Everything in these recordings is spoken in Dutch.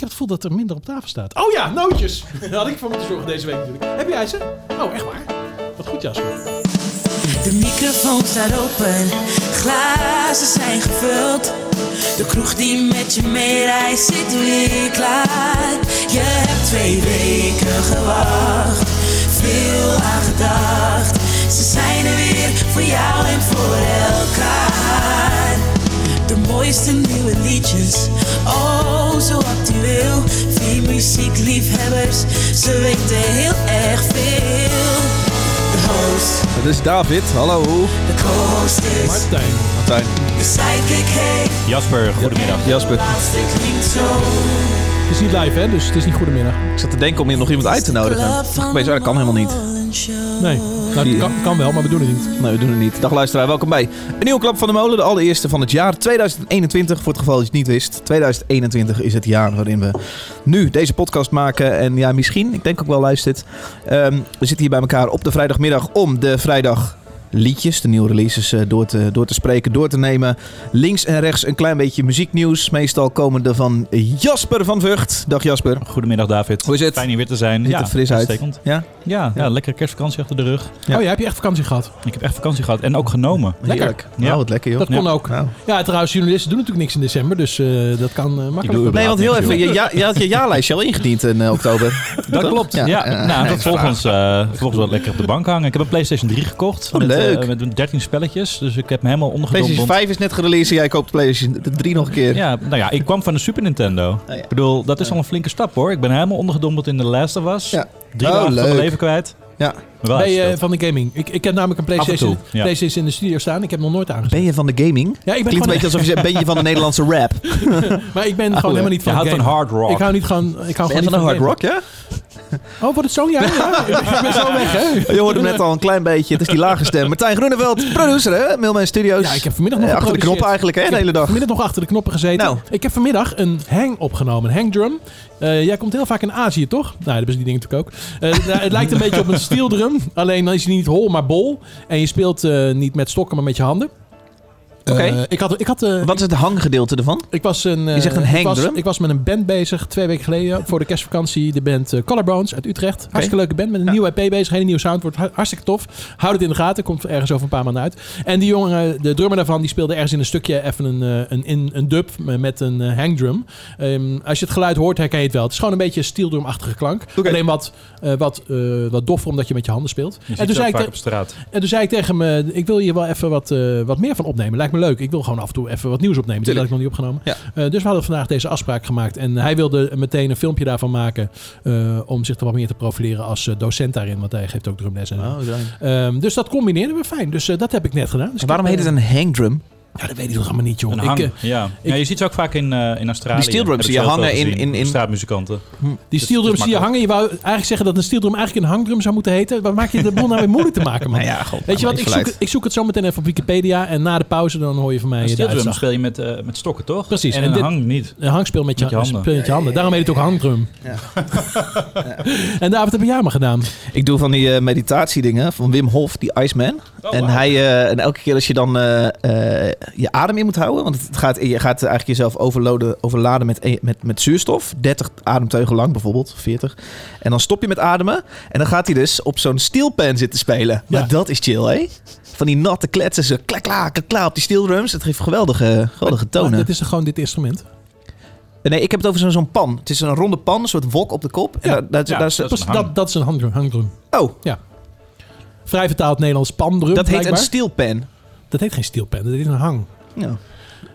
Ik heb het gevoel dat er minder op tafel staat. Oh ja, nootjes. Daar had ik voor moeten zorgen deze week natuurlijk. Heb jij ze? Oh, echt waar? Wat goed, Jasper. De microfoon staat open, glazen zijn gevuld. De kroeg die met je meereist zit weer klaar. Je hebt twee weken gewacht, veel aan gedacht. Ze zijn er weer voor jou en voor elkaar. De mooiste nieuwe liedjes, oh zo actueel. Vier muziekliefhebbers, ze weten heel erg veel. De host, Dat is David, hallo. de co-host is Martijn. Martijn. de sidekick, hey. Jasper, goedemiddag. Jasper. Het is niet live, hè? Dus het is niet goedemiddag. Ik zat te denken om hier nog iemand uit te nodigen. Ik oh, dat kan helemaal niet. Nee. Nou, dat kan, kan wel, maar we doen het niet. Nee, we doen het niet. Dag luisteraar, welkom bij een nieuwe Klap van de Molen. De allereerste van het jaar 2021. Voor het geval dat je het niet wist. 2021 is het jaar waarin we nu deze podcast maken. En ja, misschien, ik denk ook wel luistert. Ehm, we zitten hier bij elkaar op de vrijdagmiddag om de vrijdag liedjes, de nieuwe releases, eh, door, te, door te spreken, door te nemen. Links en rechts een klein beetje muzieknieuws. Meestal komende van Jasper van Vught. Dag Jasper. Goedemiddag David. Hoe is het? Fijn hier weer te zijn. Ziet er fris uit. Ja? Ja, ja, lekkere kerstvakantie achter de rug. Ja. Oh, jij hebt je echt vakantie gehad? Ik heb echt vakantie gehad en ook genomen. Heerlijk. Ja. Nou, wat lekker joh. Dat kon ook. Nou. Ja, trouwens, journalisten doen natuurlijk niks in december, dus eh, dat kan eh, makkelijk. Nee, want heel even, je, ja, je had je jaarlijstje al ingediend in oktober. Dat klopt. Ja. Ja, Ja. nou, Nee, vervolgens, eh vervolgens wat lekker op de bank hangen. Ik heb een PlayStation 3 gekocht. Oh, met, leuk. eh, met 13 spelletjes. Dus ik heb me helemaal PlayStation ondergedompeld. 5 is net gereleased en jij koopt PlayStation 3 nog een keer. Ja, nou ja, ik kwam van de Super Nintendo. ja. Ik bedoel, dat is al een flinke stap hoor. Ik ben helemaal ondergedompeld in The Last of Us. Ja. Drie Oh, dagen van leuk. mijn leven kwijt. Ja. Ben je van de gaming? Ik, ik heb namelijk een PlayStation, ja. PlayStation in de studio staan. Ik heb nog nooit aangezet. Ben je van de gaming? Ja, ik ben Klinkt een beetje alsof je zegt, ben je van de Nederlandse rap? Maar ik ben gewoon helemaal niet Je van houdt van hard rock. Ik hou niet gewoon. Ik hou Ben gewoon je niet van de hard rock, ja? Oh, wordt het zo? Ja, ja. ik ben zo weg, hè? Je hoorde hem net al een klein beetje. Het is die lage stem. Martijn Groeneveld, producer hè? Mailman Studios. Ja, ik heb vanmiddag nog Eh, achter de knoppen eigenlijk hè, de hele dag. Vanmiddag nog achter de knoppen gezeten. Nou. Ik heb vanmiddag een hang opgenomen, een hangdrum. Eh jij komt heel vaak in Azië, toch? Nou, dat hebben ze die dingen natuurlijk ook. Eh, het lijkt een beetje op een steel drum. Alleen dan is hij niet hol, maar bol. En je speelt niet met stokken, maar met je handen. Oké. Eh, ik had, ik had eh, Wat is het hanggedeelte ervan? Ik was een, eh, Je zegt een ik was, hangdrum? ik was met een band bezig twee weken geleden voor de kerstvakantie. De band eh, Collarbones uit Utrecht. Hartstikke leuke band met een nieuwe EP bezig. Hele nieuwe sound. Wordt har- hartstikke tof. Houd het in de gaten. Komt ergens over een paar maanden uit. En die jongen, de drummer daarvan, die speelde ergens in een stukje even een, eh, een, een dub met een eh, hangdrum. Ehm, als je het geluid hoort, herken je het wel. Het is gewoon een beetje een steeldrum-achtige klank. Alleen wat, eh, wat, eh, wat doffer omdat je met je handen speelt. Je En toen, zei ik op straat. en toen zei ik tegen me, ik wil hier wel even wat, eh, wat meer van opnemen. Lijkt me leuk. Ik wil gewoon af en toe even wat nieuws opnemen. Dat had ik nog niet opgenomen. Ja. Eh, dus we hadden vandaag deze afspraak gemaakt. En hij wilde meteen een filmpje daarvan maken. eh, om zich er wat meer te profileren als eh, docent daarin. Want hij geeft ook drumles. En zo. Ehm, dus dat combineerden we fijn. Dus dat heb ik net gedaan. Dus En waarom heet het een hangdrum? Eh, Ja, dat weet ik toch allemaal niet, joh. Een Ik, hang, eh, ja. ik- ja. Je ziet ze ook vaak in, eh, in Australië. Die steel drums Heb die je hangen in- in- in- Straatmuzikanten. die dus steeldrums het die je hangen. Je wou eigenlijk zeggen dat een steeldrum eigenlijk een hangdrum zou moeten heten. Waar maak je de boel nou weer moeilijk te maken, man? Nou ja, god, Weet je wat, ik zoek, ik zoek het zo meteen even op Wikipedia. En na de pauze dan hoor je van mij Een steel drum uitslag. speel je met, eh, met stokken, toch? Precies. En, En een dit- hang niet. Een hangspeel met je, Met je handen. speel met je handen. Daarom heet het ook hangdrum. en David, heb jij maar gedaan? Ik doe van die eh, meditatiedingen van Wim Hof, die Iceman. Oh, en, hij, eh, en elke keer als je dan eh, eh, je adem in moet houden, want het gaat, je gaat eigenlijk jezelf overloaden, overladen met, e- met, met zuurstof. 30 ademteugen lang bijvoorbeeld, 40. En dan stop je met ademen en dan gaat hij dus op zo'n steelpan zitten spelen. Maar Ja. dat is chill, hè? Van die natte kletsen, ze klak, klak, klak, klak op die steeldrums. Het geeft geweldige, geweldige Maar tonen. dit is gewoon dit instrument. Nee, ik heb het over zo'n zo'n pan. Het is een ronde pan, een soort wok op de kop. En Ja. daar, daar, Ja, daar is- dat is een Dat, dat, dat is een hangdrum. hangdrum. oh, Vrij vertaald Nederlands pandrum. dat heet een blijkbaar. steelpan. Dat heet geen steelpen, dat is een hang. Ja.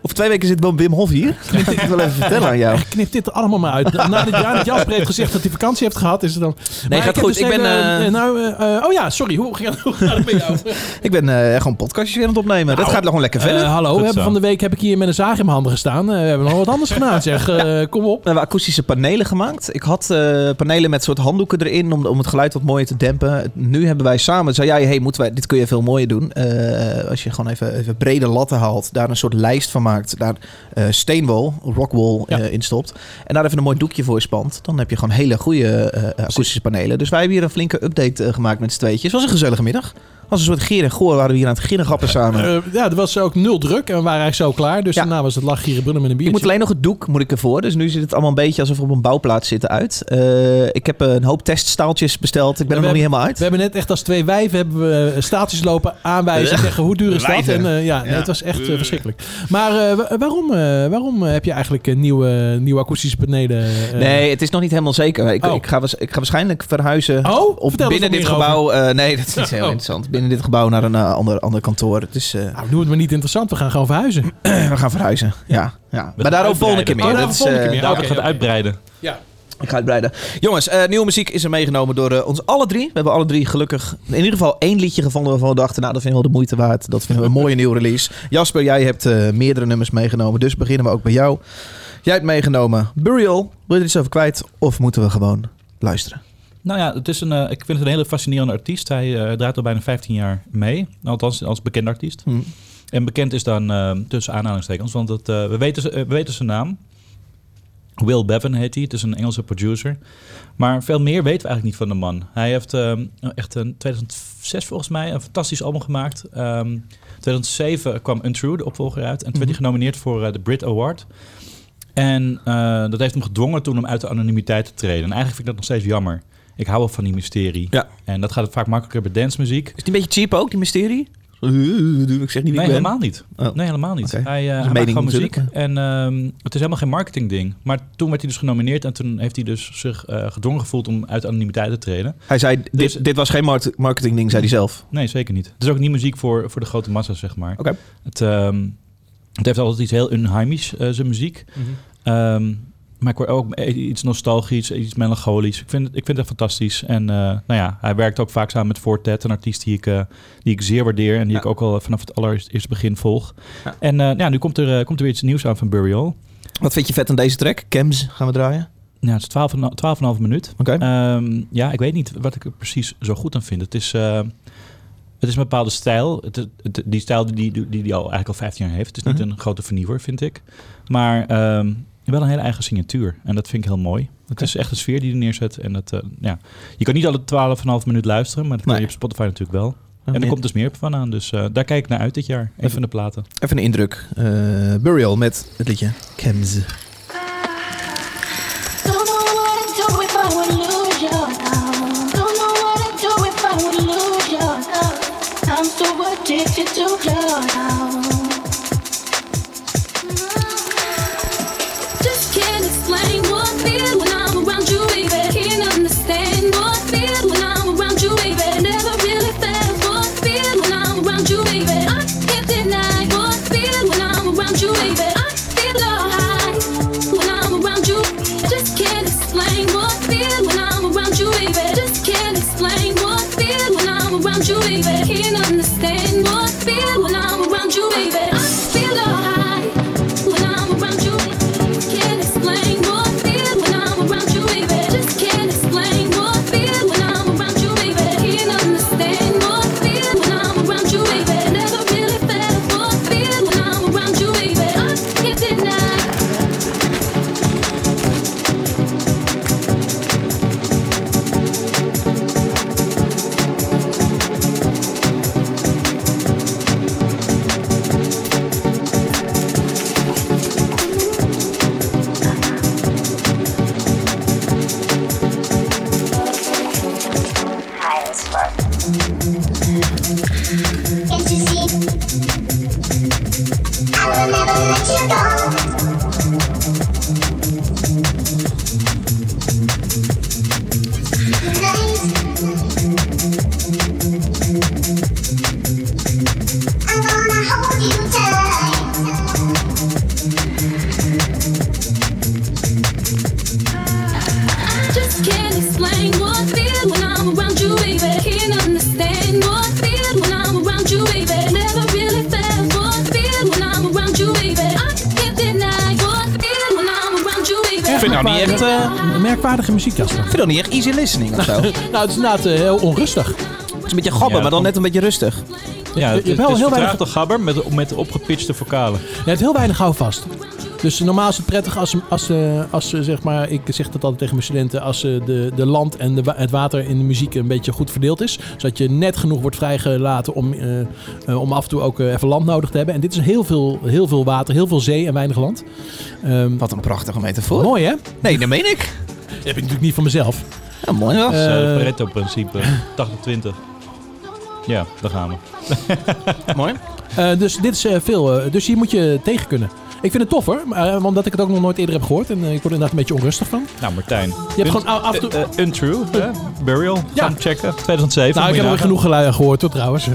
Over twee weken zit Wim- Wim Hof hier. Dat wil ik wel even vertellen aan jou. Knip dit er allemaal maar uit. Nadat Janet Jasper heeft gezegd dat hij vakantie heeft gehad, is het dan... Maar gaat heb goed. dus Ik ben, eh, eh, nou, eh, oh ja, sorry. Hoe gaat, hoe gaat het met jou? Ik ben eh, gewoon podcastjes weer aan het opnemen. dat gaat gewoon lekker verder. Eh, hallo, we hebben van de week heb ik hier met een zaag in mijn handen gestaan. Eh, we hebben nog wat anders gedaan, zeg. Eh, kom op. we hebben akoestische panelen gemaakt. Ik had eh, panelen met soort handdoeken erin om, om het geluid wat mooier te dempen. Nu hebben wij samen, zei jij, hey, moeten wij, dit kun je veel mooier doen. Eh, als je gewoon even, even brede latten haalt, daar een soort lijst van maakt, daar eh steenwol, rockwall Ja. eh, in stopt. En daar even een mooi doekje voor spant. Dan heb je gewoon hele goede eh, akoestische panelen. Dus wij hebben hier een flinke update gemaakt met z'n tweetjes. Het was een gezellige middag. Als een soort geer en goor waren we hier aan het ginnegappen samen. Eh, ja, er was ook nul druk en we waren eigenlijk zo klaar. Dus Ja. daarna was het lach, gieren, brunnen met een Ik biertje. moet alleen nog het doek moet ik ervoor. Dus nu ziet het allemaal een beetje alsof we op een bouwplaats zitten uit. Eh, ik heb een hoop teststaaltjes besteld. Ik ben Ja, er nog niet helemaal uit. We hebben net echt als twee wijven hebben we eh, staaltjes lopen aanwijzen. Zeggen hoe duur is dat? En, ja, nee, het was echt verschrikkelijk. Maar eh, wa- waarom, eh, waarom heb je eigenlijk nieuwe, nieuwe akoestische panelen? Nee, het is nog niet helemaal zeker. Ik, Oh. ik, ga, ik ga waarschijnlijk verhuizen. Oh, binnen dit gebouw. eh, nee, dat is niet heel Oh. interessant. Binnen dit gebouw naar een eh, ander, ander kantoor. Dus eh, Nou, noem het maar niet interessant. We gaan gewoon verhuizen. we gaan verhuizen. Ja, ja. Maar gaan daarover volgende keer meer. Oh, Dat is, volgende eh, keer meer. David Oké, gaat uitbreiden. Ja. Ik ga uitbreiden. Jongens, eh, nieuwe muziek is er meegenomen door ons alle drie. We hebben alle drie gelukkig in ieder geval één liedje gevonden waarvan we dachten, nou dat vinden we wel de moeite waard. Dat vinden we een mooie nieuwe release. Jasper, jij hebt eh, meerdere nummers meegenomen, dus beginnen we ook bij jou. Jij hebt meegenomen Burial. Wil je er iets over kwijt of moeten we gewoon luisteren? Nou ja, het is een, eh, ik vind het een hele fascinerende artiest. Hij eh, draait al bijna 15 jaar mee. Althans, als bekend artiest. Hm. En bekend is dan eh, tussen aanhalingstekens, want het, we, weten, we weten zijn naam. Will Bevan heet hij. Het is een Engelse producer. Maar veel meer weten we eigenlijk niet van de man. Hij heeft eh, echt in 2006 volgens mij een fantastisch album gemaakt. Ehm 2007 kwam Untrue, de opvolger uit. En toen werd hij genomineerd voor de Brit Award. En dat heeft hem gedwongen toen om uit de anonimiteit te treden. En eigenlijk vind ik dat nog steeds jammer. Ik hou wel van die mysterie. Ja. En dat gaat vaak makkelijker bij dancemuziek. Is het een beetje cheap ook, die mysterie? Ik zeg niet wie Nee, helemaal niet. Oh. Nee, helemaal niet. Hij, uh, hij maakt gewoon muziek. En ehm, het is helemaal geen marketing ding. Maar toen werd hij dus genomineerd en toen heeft hij dus zich eh, gedwongen gevoeld om uit anonimiteit te treden. Hij zei, dit, Dus- dit was geen market- marketing ding, zei hij zelf. Nee, zeker niet. Het is ook niet muziek voor, voor de grote massa's, zeg maar. Oké. Het, ehm, het heeft altijd iets heel unheimisch, eh, zijn muziek. Ehm, maar ik hoor ook iets nostalgisch, iets melancholisch. Ik vind, het- ik vind het fantastisch. En eh, nou ja, hij werkt ook vaak samen met Fortet, een artiest die ik, eh, die ik zeer waardeer. En die Ja. ik ook al vanaf het allereerste begin volg. Ja. En eh, ja, nu komt er, eh, komt er weer iets nieuws aan van Burial. Wat vind je vet aan deze track? Kems gaan we draaien. Ja, het is 12 en- 12,5 minuut. Oké. Ehm, ja, ik weet niet wat ik er precies zo goed aan vind. Het is, eh, het is een bepaalde stijl. Het, het- die stijl die die, die die al eigenlijk al 15 jaar heeft. Het is niet Mhm. een grote vernieuwer, vind ik. Maar ehm, wel een hele eigen signatuur. En dat vind ik heel mooi. Het is echt een sfeer die hij neerzet. En dat, eh, ja. Je kan niet alle 12,5 minuut luisteren, maar dat kan Nee. je op Spotify natuurlijk wel. En er komt dus meer van aan. Dus eh, daar kijk ik naar uit dit jaar. Een van de platen. Even een indruk. Eh, Burial met het liedje Kems. Don't know what I'd do you leave it here niet echt easy listening of zo. het nou, het is inderdaad eh, heel onrustig. is een beetje gabber, Ja, maar dan net een beetje rustig. Ja, het, hebt het wel is heel vertraagde weinig- gabber met, met opgepitchte vocalen. Je hebt heel weinig houvast. Dus normaal is het prettig als, als, eh, als ze, zeg maar, ik zeg dat altijd tegen mijn studenten, als eh, de, de land en de, wa- het water in de muziek een beetje goed verdeeld is. Zodat je net genoeg wordt vrijgelaten om, eh, eh, om af en toe ook eh, even land nodig te hebben. En dit is heel veel, heel veel water, heel veel zee en weinig land. Ehm, Wat een prachtige metafoor. mooi hè? Nee, dat meen ik. Dat heb ik natuurlijk niet van mezelf. Ja, mooi wel. Is Eh, Pareto-principe. 80-20. Ja, daar gaan we. mooi. Eh, dus dit is eh, veel. eh, dus hier moet je tegen kunnen. Ik vind het tof hoor, maar, eh, omdat ik het ook nog nooit eerder heb gehoord. En eh, ik word er inderdaad een beetje onrustig van. Nou, Martijn. Je hebt gewoon af en toe... Untrue, hè? Burial. Ja. Gaan checken. 2007. nou, ik heb er genoeg geluiden gehoord hoor trouwens.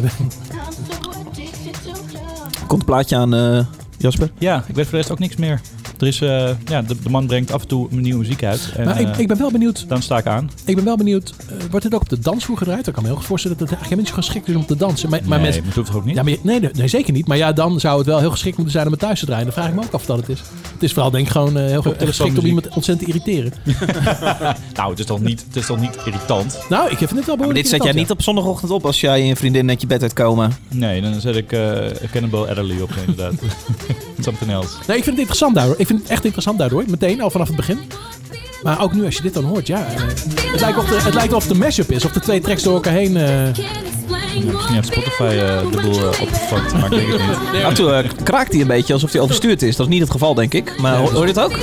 Komt een plaatje aan, eh, Jasper? Ja, ik weet voor de rest ook niks meer. Er is, eh, ja, de, de man brengt af en toe nieuwe muziek uit. En, maar ik, eh, ik ben wel benieuwd. dan sta ik aan. Ik ben wel benieuwd. eh, wordt dit ook op de dansvloer gedraaid? Ik kan me heel goed voorstellen dat het eigenlijk helemaal niet zo geschikt is om te dansen. Maar, maar nee, met, maar dat hoeft toch ook niet? ja, maar, nee, nee, nee, zeker niet. Maar ja, dan zou het wel heel geschikt moeten zijn om het thuis te draaien. Dan vraag ik me ook af wat het is. Het is vooral denk ik gewoon eh, heel goed geschikt om iemand ontzettend te irriteren. Nou, het is toch niet, het is toch niet irritant? Nou, ik vind het wel Maar behoorlijk dit zet jij niet op zondagochtend op als jij en je vriendin net je bed uitkomen. Nee, dan zet ik eh Cannibal Adderley op inderdaad. Something else. Nee, ik vind het interessant daardoor. Ik vind het echt interessant daardoor. Meteen, al vanaf het begin. Maar ook nu, als je dit dan hoort, ja. eh, het, lijkt of de, het lijkt of het een mashup is. Of de twee tracks door elkaar heen. eh, Misschien heeft Spotify eh, de boel opgevat, maar ik denk het niet. Af en toe eh, kraakt hij een beetje alsof hij overstuurd is. Dat is niet het geval, denk ik. Maar hoor, hoor je dit ook?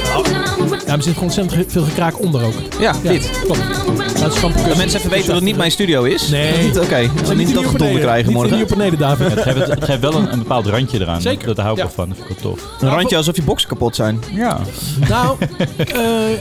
ja, er zit gewoon ontzettend veel gekraak onder ook. Ja, Ja, dit. klopt. Dat is Dat mensen even weten dat het niet mijn studio is. Nee. Niet, Oké, dat we niet dat gedonder krijgen Niet morgen. op beneden, David. Het geeft, het geeft wel een, een bepaald randje eraan. Zeker. Dat, daar hou ik Ja. wel van. Dat vind ik wel tof. Een randje alsof je boksen kapot zijn. Ja. Nou, eh,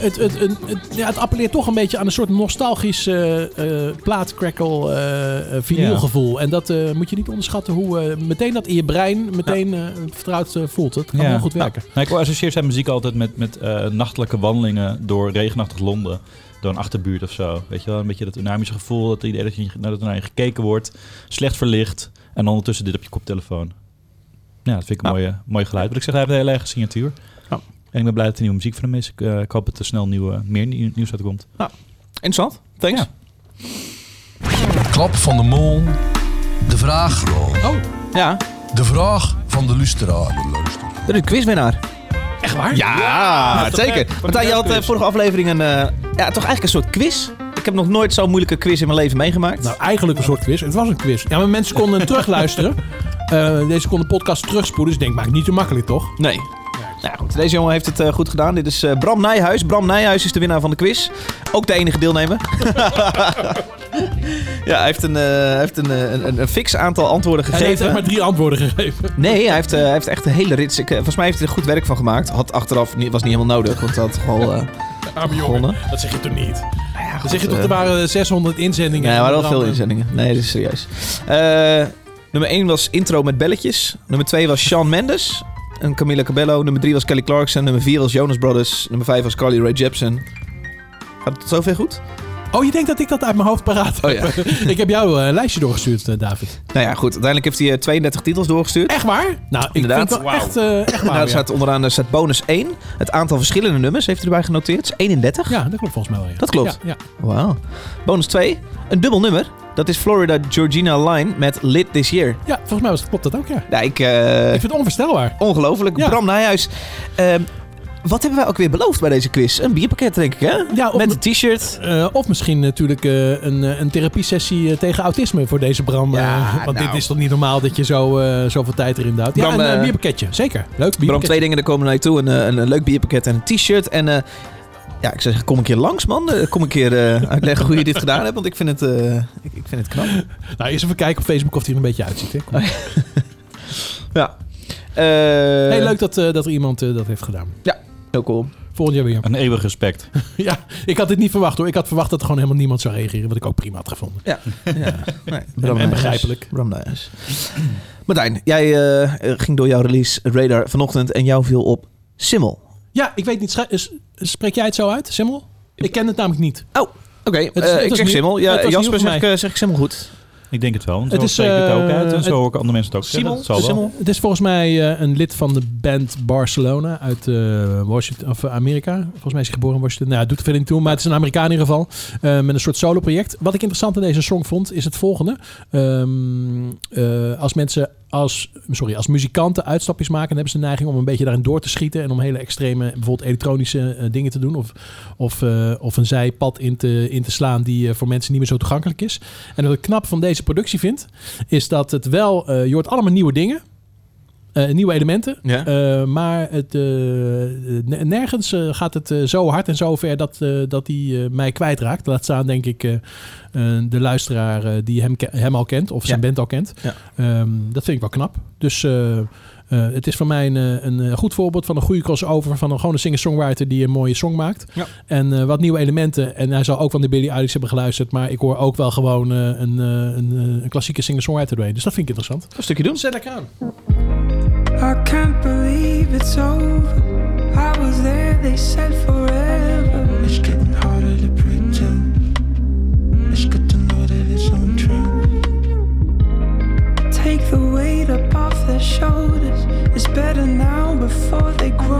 het, het, het, het- ja, het appelleert toch een beetje aan een soort nostalgisch eh eh plaatcrackle vinylgevoel. En dat moet je niet onderschatten hoe meteen dat in je brein meteen vertrouwd voelt. Het kan heel goed werken. Nou, ik associeer zijn muziek altijd met, met nachtelijke wandelingen door regenachtig Londen. Door een achterbuurt of zo. Weet je wel, een beetje dat dynamische gevoel. Dat idee dat, je, dat er naar je gekeken wordt. Slecht verlicht. En ondertussen dit op je koptelefoon. Ja, dat vind ik een Ja. mooie, mooi geluid. Wat ik zeg, hij heeft een hele eigen signatuur. En ik ben blij dat er nieuwe muziek van hem is. Ik, eh, ik hoop dat er snel nieuwe, meer nieuw- nieuws uitkomt. Interessant. Thanks. Ja. Klap van de mol. De vraag. Ja, De vraag van de luisteraar. dat is een quizwinnaar. Echt waar? Ja, zeker. Martijn, je had eh, vorige aflevering een, eh, ja, toch eigenlijk een soort quiz. Ik heb nog nooit zo'n moeilijke quiz in mijn leven meegemaakt. Nou, eigenlijk een soort quiz. Het was een quiz. Ja, maar mensen konden terugluisteren. Eh, deze konden de podcast terugspoelen. Dus ik denk, maak het niet zo makkelijk, toch? Nee. Nou ja, goed, deze jongen heeft het eh, goed gedaan. Dit is eh, Bram Nijhuis. Bram Nijhuis is de winnaar van de quiz. Ook de enige deelnemer. ja, hij heeft een, eh, hij heeft een, een, een fix aantal antwoorden Hij heeft echt gegeven. maar drie antwoorden gegeven. Nee, hij heeft, hij heeft echt een hele rits. Ik, volgens mij heeft hij er goed werk van gemaakt. Had achteraf niet, was niet helemaal nodig, want hij had gewoon gewonnen. Dat zeg je toch niet? Ja, Dan zeg je toch, er waren 600 inzendingen. Nee, er waren wel veel inzendingen. Nee, dit is serieus. Nummer 1 was intro met belletjes. Nummer 2 was Shawn Mendes en Camila Cabello. Nummer 3 was Kelly Clarkson. Nummer 4 was Jonas Brothers. Nummer 5 was Carly Rae Jepsen. Gaat het zover goed? Oh, je denkt dat ik dat uit mijn hoofd paraat Oh heb? ja. ik heb jou eh, een lijstje doorgestuurd, eh, David. Nou ja, goed. Uiteindelijk heeft hij eh, 32 titels doorgestuurd. Echt waar? Nou, ik Inderdaad. vind het wel echt, eh, echt waar. Nou, er ja. staat onderaan er staat bonus 1. Het aantal verschillende nummers heeft hij erbij genoteerd. Het is 31. ja, dat klopt volgens mij wel. Ja. Dat klopt. Ja. Wauw. Bonus 2. Een dubbel nummer. Dat is Florida Georgina Line met Lit This Year. Ja, volgens mij was, klopt dat ook, ja. Ja, ik... eh, Ik vind het onvoorstelbaar. Ongelooflijk. Ja. Bram Nijhuis. Ehm, wat hebben wij ook weer beloofd bij deze quiz? Een bierpakket, denk ik, hè? Ja, of, Met een t-shirt. eh, of misschien natuurlijk eh, een, een therapiesessie tegen autisme voor deze Bram. Ja, want nou. dit is toch niet normaal dat je zo, zoveel tijd erin duwt. Ja, Bram, een bierpakketje. Zeker. Leuk Bram, bierpakketje. twee dingen, er komen naar je toe. Een, een, een leuk bierpakket en een t-shirt. En ja, ik zou zeggen, kom een keer langs, man. Eh, Kom een keer eh, uitleggen hoe je dit gedaan hebt. Want ik vind het, eh, ik, ik vind het knap. Nou, eerst even kijken op Facebook of hij er een beetje uitziet. Hè. Kom. Ja. Eh, Hey, leuk dat, eh, dat er iemand dat heeft gedaan. Heel cool. Volgend jaar weer. Een eeuwig respect. Ja, ik had dit niet verwacht hoor. Ik had verwacht dat er gewoon helemaal niemand zou reageren. Wat ik ook prima had gevonden. Ja. ja. Nee, En, begrijpelijk. Bram Nijhuis. Martijn, jij eh, ging door jouw release radar vanochtend en jou viel op Simmel. Ja, ik weet niet. is- Spreek jij het zo uit, Simmel? Ik ken het namelijk niet. Oké, is- eh, het ik zeg. Simmel. Ja, Jasper zeg, zeg ik Simmel goed. Ik denk het wel. want Het is, spreek ik het ook eh, uit. En zo hoor ik andere mensen het ook zeggen. Zal wel. Simmel? Het is volgens mij eh, een lid van de band Barcelona uit eh, Washington, of eh, Amerika. Volgens mij is hij geboren in Washington. Nou, het doet er verder niet toe, maar het is een Amerikaan in ieder geval. eh, met een soort solo-project. Wat ik interessant aan deze song vond, is het volgende. Ehm, eh, als mensen als, sorry, als muzikanten uitstapjes maken, hebben ze de neiging om een beetje daarin door te schieten en om hele extreme, bijvoorbeeld elektronische eh, dingen te doen of, of, eh, of een zijpad in te, in te slaan die eh, voor mensen niet meer zo toegankelijk is. En wat ik knap van deze productie vind, is dat het wel, je hoort allemaal nieuwe dingen. Eh, nieuwe elementen. Ja. Eh, maar het, eh, nergens gaat het zo hard en zo ver dat, eh, dat hij mij kwijtraakt. Laat staan, denk ik, de luisteraar die hem, hem al kent of zijn Ja. band al kent. Ja. Ehm, dat vind ik wel knap. Dus eh, eh, het is voor mij een, een eh, goed voorbeeld van een goede crossover van een, gewoon een singer-songwriter die een mooie song maakt. Ja. En eh, wat nieuwe elementen. En hij zal ook van de Billie Eilish hebben geluisterd. Maar ik hoor ook wel gewoon eh, een, eh, een, een klassieke singer-songwriter doorheen. Dus dat vind ik interessant. Een stukje doen. Zet lekker aan. I can't believe it's over. I was there, they said forever. It's getting harder to pretend. It's good to know that it's untrue. Take the weight up off their shoulders. It's better now before they grow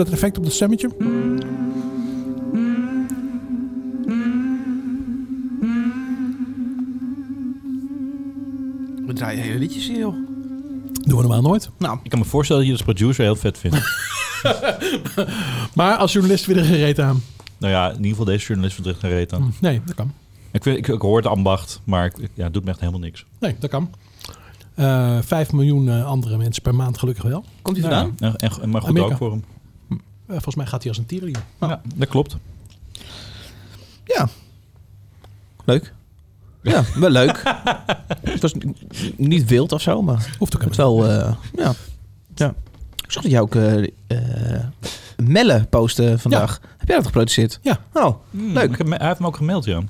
even dat effect op het stemmetje. We draaien hele liedjes hier, joh. Doen we normaal nooit. Nou, Ik kan me voorstellen dat je als producer heel vet vindt. Maar als journalist weer er gereed aan. nou ja, in ieder geval deze journalist er echt geen reet aan. Nee, dat kan. Ik, ik, ik hoor het ambacht, maar ik, ja, het doet me echt helemaal niks. Nee, dat kan. Eh Vijf miljoen eh, andere mensen per maand gelukkig wel. komt hij Ja. vandaan? En, en, maar goed Amerika. ook voor hem. Eh, volgens mij gaat hij als een tierenlier. Ja, dat klopt. Ja. Leuk. Ja, wel leuk. het was niet wild of zo, maar Hoeft ook het helemaal wel... eh, ja. ja. Ik zag dat jij ook eh eh, Melle postte vandaag. Heb jij dat geproduceerd? Ja. Oh, Hmm, Leuk. ik heb me- hij heeft me ook gemaild, ja.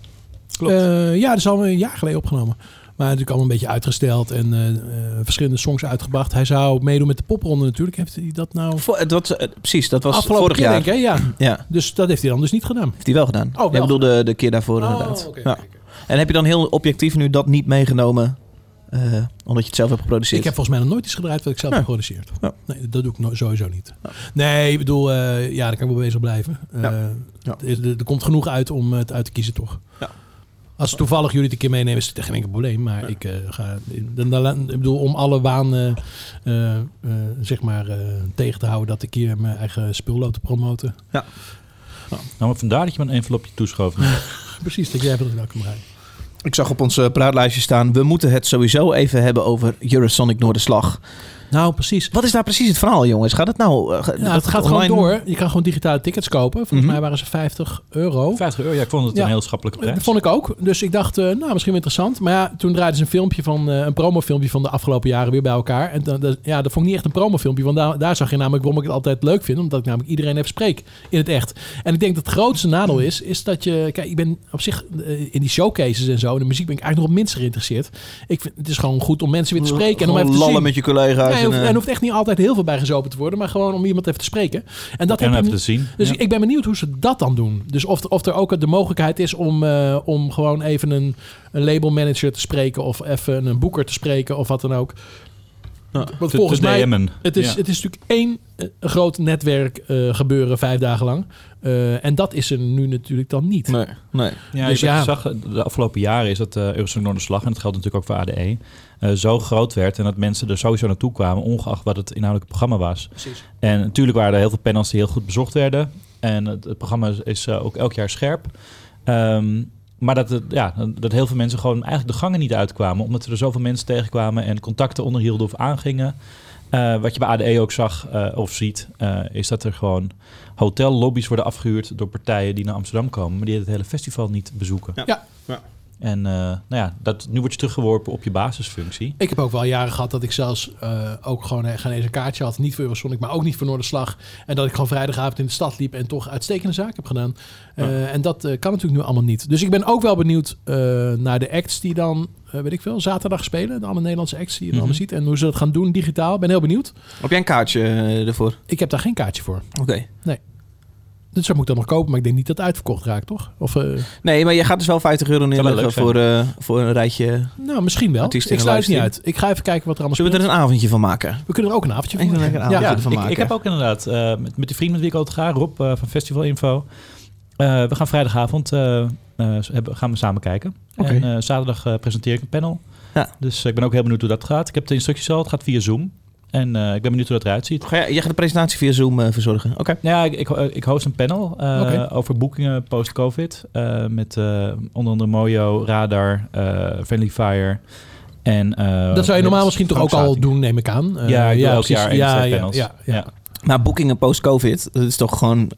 Klopt. Eh, ja, dat is al een jaar geleden opgenomen. Maar natuurlijk allemaal een beetje uitgesteld en eh, eh, verschillende songs uitgebracht. Hij zou meedoen met de popronde natuurlijk. Heeft hij dat nou Vo- was, eh, precies, dat was afgelopen vorig keer, jaar. denk? Ja. Ja, Dus dat heeft hij dan dus niet gedaan. heeft hij wel gedaan. Oh, wel. Ik bedoel de, de keer daarvoor inderdaad. oké, ja. En heb je dan heel objectief nu dat niet meegenomen, omdat je het zelf hebt geproduceerd? Ik heb volgens mij nog nooit iets gedraaid wat ik zelf Ja. heb geproduceerd. Ja. Nee, dat doe ik no- sowieso niet. Nee, ik bedoel, ja, daar kan ik wel bezig blijven. Ja. Ja. Er, er- komt genoeg uit om het uit te kiezen, toch? Als toevallig jullie het een keer meenemen, is het geen enkel probleem. Maar ik eh, ga... Dan, dan, ik bedoel, om alle waan eh, eh, zeg maar, eh, tegen te houden... dat ik hier mijn eigen spul loop te promoten. Nou, maar vandaar dat je me een envelopje toeschoof. Precies, dat jij even dat welkom rijden. Ik zag op ons praatlijstje staan... we moeten het sowieso even hebben over Eurosonic Noorderslag. Nou, precies. Wat is daar precies het verhaal, jongens? Gaat het nou... eh, Ja, het gaat online- gewoon door. Je kan gewoon digitale tickets kopen. Volgens Mhm. mij waren ze 50 euro. 50 euro, ja, ik vond het Ja. een heel schappelijke Dat prijs. vond ik ook. Dus ik dacht, eh, nou, misschien wel interessant. Maar ja, toen draaiden ze een filmpje van, eh, een promofilmpje van de afgelopen jaren weer bij elkaar. En dan- dat- ja, dat vond ik niet echt een promofilmpje. Want daar, daar zag je namelijk waarom ik het altijd leuk vind. Omdat ik namelijk iedereen even spreek in het echt. En ik denk dat het grootste nadeel is, is dat je... Kijk, ik ben op zich in die showcases en zo, in de muziek ben ik eigenlijk nog het minst geïnteresseerd. Ik vind, het is gewoon goed om mensen weer te spreken en om even te lallen zien. met je collega's. Nee, en, hoeft, eh, en hoeft echt niet altijd heel veel bijgezopen te worden, maar gewoon om iemand even te spreken. En dat En heb even ik te zien. dus Ja. ik ben benieuwd hoe ze dat dan doen. Dus of, of er ook de mogelijkheid is om, eh, om gewoon even een, een labelmanager te spreken of even een boeker te spreken of wat dan ook. Want Te- volgens te mij, het is, Ja. het is natuurlijk één eh, groot netwerk eh, gebeuren vijf dagen lang. Eh, en dat is er nu natuurlijk dan niet. Nee, nee. Ja, Dus je ja. zag de afgelopen jaren is dat uh, Eurosong Noorderslag, en dat geldt natuurlijk ook voor ADE, eh, zo groot werd en dat mensen er sowieso naartoe kwamen, ongeacht wat het inhoudelijke programma was. Precies. En natuurlijk waren er heel veel panels die heel goed bezocht werden. En het, het programma is, ook elk jaar scherp. Ehm, maar dat, het, ja, dat heel veel mensen gewoon eigenlijk de gangen niet uitkwamen. Omdat er zoveel mensen tegenkwamen en contacten onderhielden of aangingen. Eh, wat je bij ADE ook zag eh, of ziet, eh, is dat er gewoon hotellobby's worden afgehuurd door partijen die naar Amsterdam komen, maar die het hele festival niet bezoeken. Ja. Ja. Ja. En eh, nou ja, dat, nu word je teruggeworpen op je basisfunctie. Ik heb ook wel jaren gehad dat ik zelfs eh, ook gewoon eh, geen eens een kaartje had. Niet voor Eurosonic, maar ook niet voor Noorderslag. En dat ik gewoon vrijdagavond in de stad liep en toch uitstekende zaak heb gedaan. Eh, En dat kan natuurlijk nu allemaal niet. Dus ik ben ook wel benieuwd eh, naar de acts die dan, weet ik veel, zaterdag spelen. De alle Nederlandse acts die je dan Mhm. allemaal ziet. En hoe ze dat gaan doen digitaal. Ben heel benieuwd. Heb jij een kaartje ervoor? Ik heb daar geen kaartje voor. Oké. Dus dat moet ik dan nog kopen. Maar ik denk niet dat het uitverkocht raakt, toch? Of, eh, Nee, maar je gaat dus wel 50 euro neerleggen voor, eh, voor een rijtje. nou, misschien wel. Ik sluit het niet uit. Ik ga even kijken wat er allemaal Zullen we er een avondje van maken? We kunnen er ook een avondje van Ik maken. een Ja. avondje ervan ik, maken. ik heb ook inderdaad eh, met, met die vriend met wie ik altijd ga, Rob van Festival Info. eh, we gaan vrijdagavond eh, eh, hebben, gaan we samen kijken. Oké. En eh, zaterdag presenteer ik een panel. Ja. Dus ik ben ook heel benieuwd hoe dat gaat. Ik heb de instructies al, het gaat via Zoom. En eh, ik ben benieuwd hoe dat eruit ziet. Ga jij, jij gaat de presentatie via Zoom eh, verzorgen? Oké. Ja, ik, ik, ik host een panel eh, over boekingen post-COVID. eh, met eh, onder andere Mojo, Radar, eh Friendly Fire. En, eh, Dat zou je normaal misschien toch ook al doen, neem ik aan. Eh, Ja, ik elk precies. jaar ja, ja, panels. ja, ja. Maar boekingen post-COVID, dat is toch gewoon...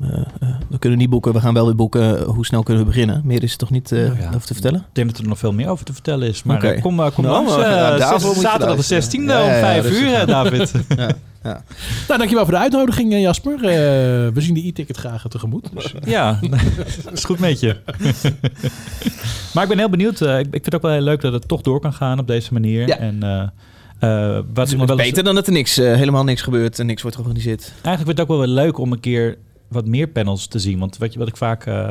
eh, eh, we kunnen niet boeken, we gaan wel weer boeken. Hoe snel kunnen we beginnen? Meer is er toch niet eh, Nou ja. over te vertellen? Ik denk dat er nog veel meer over te vertellen is. Maar kom, maar kom Nou, langs. eh, zaterdag de luisteren. 16e Ja, om ja, 5 rustig. uur, hè, David. ja. Nou, dankjewel voor de uitnodiging, Jasper. Eh, we zien de e-ticket graag tegemoet. Dus, ja, dat is goed met je. maar ik ben heel benieuwd. eh, ik, ik vind het ook wel heel leuk dat het toch door kan gaan op deze manier. Ja. En eh, eh, wat Het is beter dan dat er niks, eh, helemaal niks gebeurt en niks wordt georganiseerd. Eigenlijk vind ik het ook wel weer leuk om een keer wat meer panels te zien. Want wat, je, wat ik vaak eh,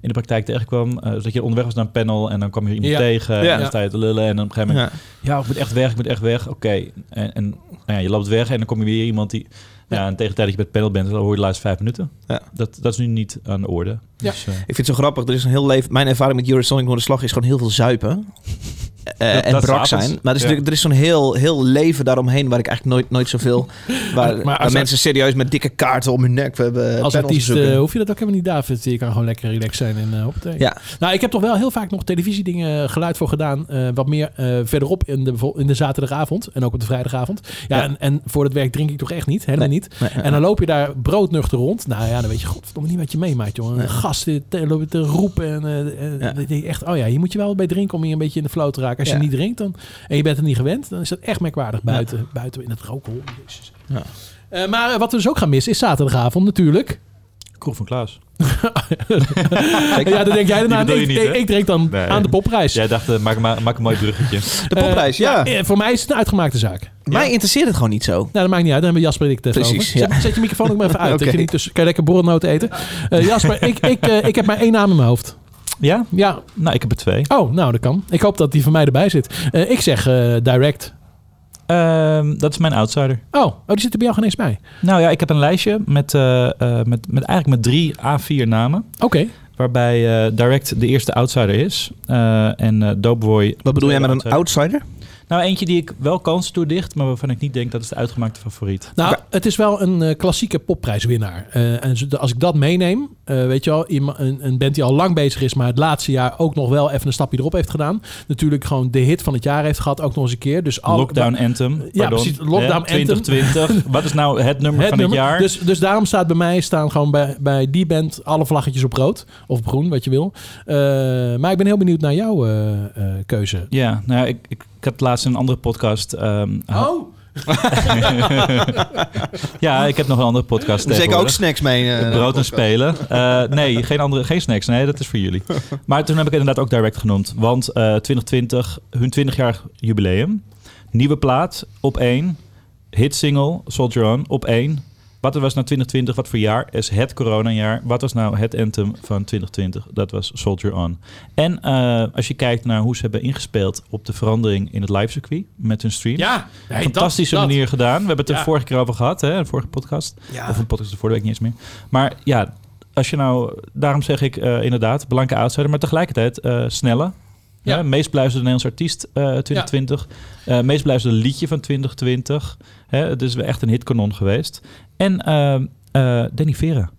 in de praktijk tegenkwam, is dat je onderweg was naar een panel en dan kwam je iemand Ja. tegen en Ja. dan sta je te lullen en dan op een gegeven moment, Ja. ik moet echt weg, ik moet echt weg. Oké, en, en nou ja, je loopt weg en dan kom je weer iemand die, ja, en tegen de tijd dat je bij het panel bent, dan hoor je de laatste vijf minuten. Ja. Dat, dat is nu niet aan de orde. Ja. Dus, eh, Ik vind het zo grappig. Er is een heel leven. Mijn ervaring met Eurosonic Noorderslag is gewoon heel veel zuipen. Eh, Dat- en dat brak zijn. Maar er is, Ja. er is zo'n heel, heel leven daaromheen waar ik eigenlijk nooit, nooit zoveel. Waar, Maar waar als- mensen serieus met dikke kaarten om hun nek. We hebben als artiest eh, hoef je dat ook helemaal niet, David. Je kan gewoon lekker relaxed zijn en uh, hoppatee. Ja. Nou, ik heb toch wel heel vaak nog televisiedingen geluid voor gedaan. eh, wat meer eh, verderop in de, in de zaterdagavond en ook op de vrijdagavond. Ja, Ja. En, en voor het werk drink ik toch echt niet. Helemaal Nee. niet. Nee, nee, En dan loop je daar broodnuchter rond. Nou ja, dan weet je godverdomme niet wat je meemaakt, jongen. Nee. Een gast die te, lopen te roepen. En, eh, Ja. echt, oh ja, hier moet je wel bij drinken om hier een beetje in de flow te raken. Als Ja. je niet drinkt dan, en je bent er niet gewend, dan is dat echt merkwaardig buiten, buiten in het rookhol. Jezus. Ja. Eh, maar eh, wat we dus ook gaan missen is zaterdagavond natuurlijk. Kroeg van Klaas. ja, dan denk jij daarna. Ik, niet, ik, hè? ik drink dan Nee. aan de popprijs. Jij dacht, eh, maak, maak, maak een mooi bruggetje. De popprijs, ja. eh, voor mij is het een uitgemaakte zaak. Mij interesseert het gewoon niet zo. Nou, dat maakt niet uit. Dan hebben Jasper en ik het Precies, over. ja. Zet, zet je microfoon ook maar even uit. Oké. Dat je niet tussen, kan je lekker borrelnoten eten. Eh, Jasper, ik, ik, eh, ik heb maar één naam in mijn hoofd. Ja? Ja. Nou, ik heb er twee. Oh, nou, dat kan. Ik hoop dat die van mij erbij zit. Eh, ik zeg eh, direct. Ehm, dat is mijn outsider. Oh, oh, die zit er bij jou geen eens bij. Nou ja, ik heb een lijstje met, eh, eh, met, met eigenlijk met drie A4 namen. Oké. Waarbij eh, Direct de eerste outsider is. Eh, en eh Doughboy... Wat bedoel jij met een outsider? Nou, eentje die ik wel kans toedicht, maar waarvan ik niet denk dat is de uitgemaakte favoriet. Nou, het is wel een eh, klassieke popprijswinnaar. Eh, en als ik dat meeneem, eh, weet je wel, een, een band die al lang bezig is, maar het laatste jaar ook nog wel even een stapje erop heeft gedaan. Natuurlijk gewoon de hit van het jaar heeft gehad, ook nog eens een keer. Dus al, Lockdown Anthem. Ja, precies, Lockdown Anthem. 2020. Wat is nou het nummer het van nummer. het jaar? Dus, dus daarom staat bij mij staan gewoon bij, bij die band alle vlaggetjes op rood of op groen, wat je wil. Eh, maar ik ben heel benieuwd naar jouw eh, keuze. Ja, nou ja, ik, ik, ik had laatst een andere podcast... ehm, Oh, ja, ik heb nog een andere podcast Er zeker ook tegenwoordig. snacks mee. eh, Brood en spelen. Eh, nee, geen, andere, geen snacks. Nee, dat is voor jullie. Maar toen heb ik het inderdaad ook direct genoemd. Want eh 2020, hun 20-jarig jubileum. Nieuwe plaat op één. Hitsingle, Soldier On, op één. Wat was nou 2020? Wat voor jaar is het coronajaar? Wat was nou het anthem van 2020? Dat was Soldier On. En eh, als je kijkt naar hoe ze hebben ingespeeld op de verandering in het livecircuit met hun stream. ja. Nee, Fantastische dat- dat. manier gedaan. We hebben het er Ja. vorige keer over gehad, hè? De vorige podcast. Ja. Of een podcast de vorige week niet eens meer. Maar ja, als je nou... Daarom zeg ik eh, inderdaad, blanke outsider. Maar tegelijkertijd eh snelle. Ja. Ja. meest beluisterde Nederlands artiest eh 2020. Eh, meest beluisterde liedje van 2020. Hè, het is wel echt een hitkanon geweest. En eh, eh, Danny Vera.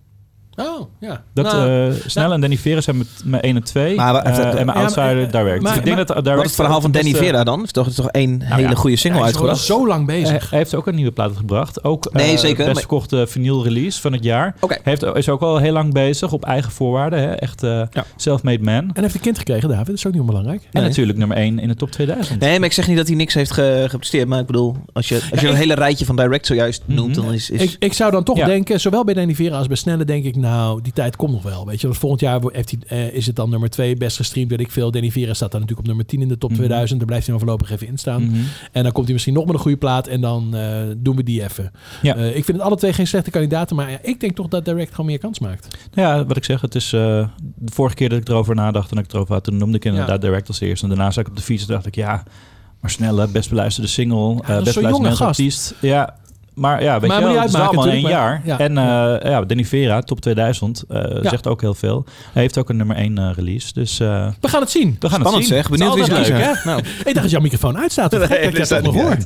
Oh, ja. Dat, Nou, eh, Snelle en Danny Vera zijn met, met 1 en 2. Maar wa- Eh, en mijn Ja, maar, outsider eh, Direct. maar- ik denk maar- dat Direct... Wat is het verhaal van de Danny Vera dan? Is toch, is toch één hele ja. goede single hij is al uitgebracht? zo lang bezig. hij heeft ook een nieuwe plaat gebracht. Ook Nee, eh, zeker, best maar- verkochte vinyl release van het jaar. Oké. Heeft, is ook al heel lang bezig op eigen voorwaarden. Hè? Echt eh Ja. self-made man. En heeft een kind gekregen, David. Dat is ook niet onbelangrijk. En Nee. natuurlijk nummer 1 in de top 2000. Nee, maar ik zeg niet dat hij niks heeft ge- gepresteerd. Maar ik bedoel, als je, als je ik- een hele rijtje van Direct zojuist noemt, Mhm. dan is... is Ik, zou dan toch denken, zowel bij Danny Vera als bij Snelle, denk ik, nou, die tijd komt nog wel. Weet je, want volgend jaar heeft hij, eh, is het dan nummer 2 best gestreamd, weet ik veel. Danny Vera staat dan natuurlijk op nummer 10 in de top Mhm. 2000. Daar blijft hij dan voorlopig even in staan. Mhm. En dan komt hij misschien nog met een goede plaat en dan eh, doen we die even. Ja. Eh, ik vind het alle twee geen slechte kandidaten, maar ja, ik denk toch dat Direct gewoon meer kans maakt. Nou ja, wat ik zeg, het is de vorige keer dat ik erover nadacht en ik erover had, toen noemde ik inderdaad Direct als eerste. En daarna zat ik op de fiets en dacht ik, ja, maar snelle, best beluisterde single, is best beluisterde artiest. Ja, maar ja, weet Maar je wel, het is allemaal in één jaar. ja. en eh ja, Danny Vera, top 2000, eh, Ja. zegt ook heel veel. Hij heeft ook een nummer 1 eh, release, dus eh, We gaan het zien. we gaan Spannend het zien. zeg. Benieuwd wie is leuk, Nou, Ik dacht dat jouw microfoon uitstaat. Nee, dat ik toch staat nog niet hoor.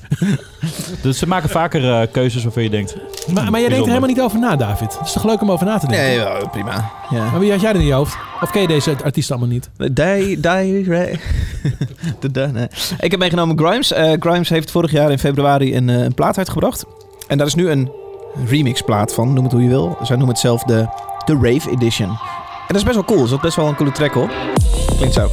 Dus ze maken vaker eh, keuzes waarvan je denkt... Maar, maar jij denkt er helemaal niet over na, David. Het is toch leuk om over na te denken? nee, ja, prima. Ja. Maar wie had jij er in je hoofd? Of ken je deze artiesten allemaal niet? Die, die, Ray. Ik heb meegenomen Grimes. Eh, Grimes heeft vorig jaar in februari een, een plaat uitgebracht. En daar is nu een remixplaat van, noem het hoe je wil. Zij noemen het zelf de, de Rave Edition. En dat is best wel cool. Er zit best wel een coole track op. Klinkt zo.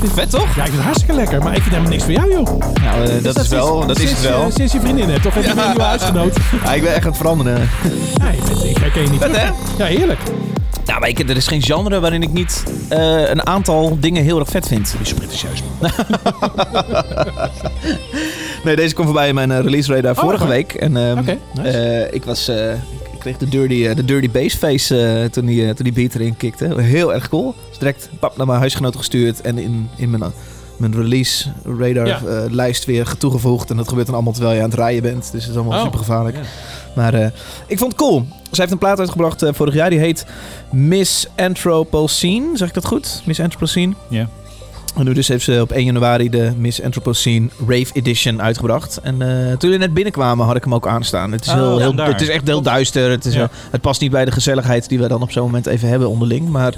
David? Vet toch? Ja, ik vind het hartstikke lekker. Maar ik vind helemaal niks voor jou, joh. Nou, dat, is wel, dat is sinds, het wel. sinds je vriendin hebt. Of heb je een nieuwe huisgenoot? Ja, ik ben echt aan het veranderen. Ja, ik, weet- ik herken je niet. Vet, terug. Ja, heerlijk. Nou, maar ik, er is geen genre waarin ik niet eh, een aantal dingen heel erg vet vind. Die is pretentieus, man. Nee, deze kwam voorbij in mijn eh, release radar Oh, vorige week. En ehm, nice. eh, ik was... eh, ik kreeg de dirty, eh, de dirty bass face eh, toen, die, eh, toen die beat erin kikte. Heel erg cool. Dus direct pap, naar mijn huisgenoten gestuurd. En in, in mijn, mijn release radar Ja. eh, lijst weer toegevoegd. En dat gebeurt dan allemaal terwijl je aan het rijden bent. Dus het is allemaal Oh, super gevaarlijk. Maar eh, ik vond het cool. Ze heeft een plaat uitgebracht eh, vorig jaar. Die heet Miss Anthropocene. Zeg ik dat goed? Miss Anthropocene. Ja. En nu dus heeft ze op 1 januari de Miss Anthropocene Rave Edition uitgebracht. En toen we net binnenkwamen had ik hem ook aanstaan. Het is, Oh, heel, heel, het is echt heel duister. Het, is, Ja. het past niet bij de gezelligheid die we dan op zo'n moment even hebben onderling. Maar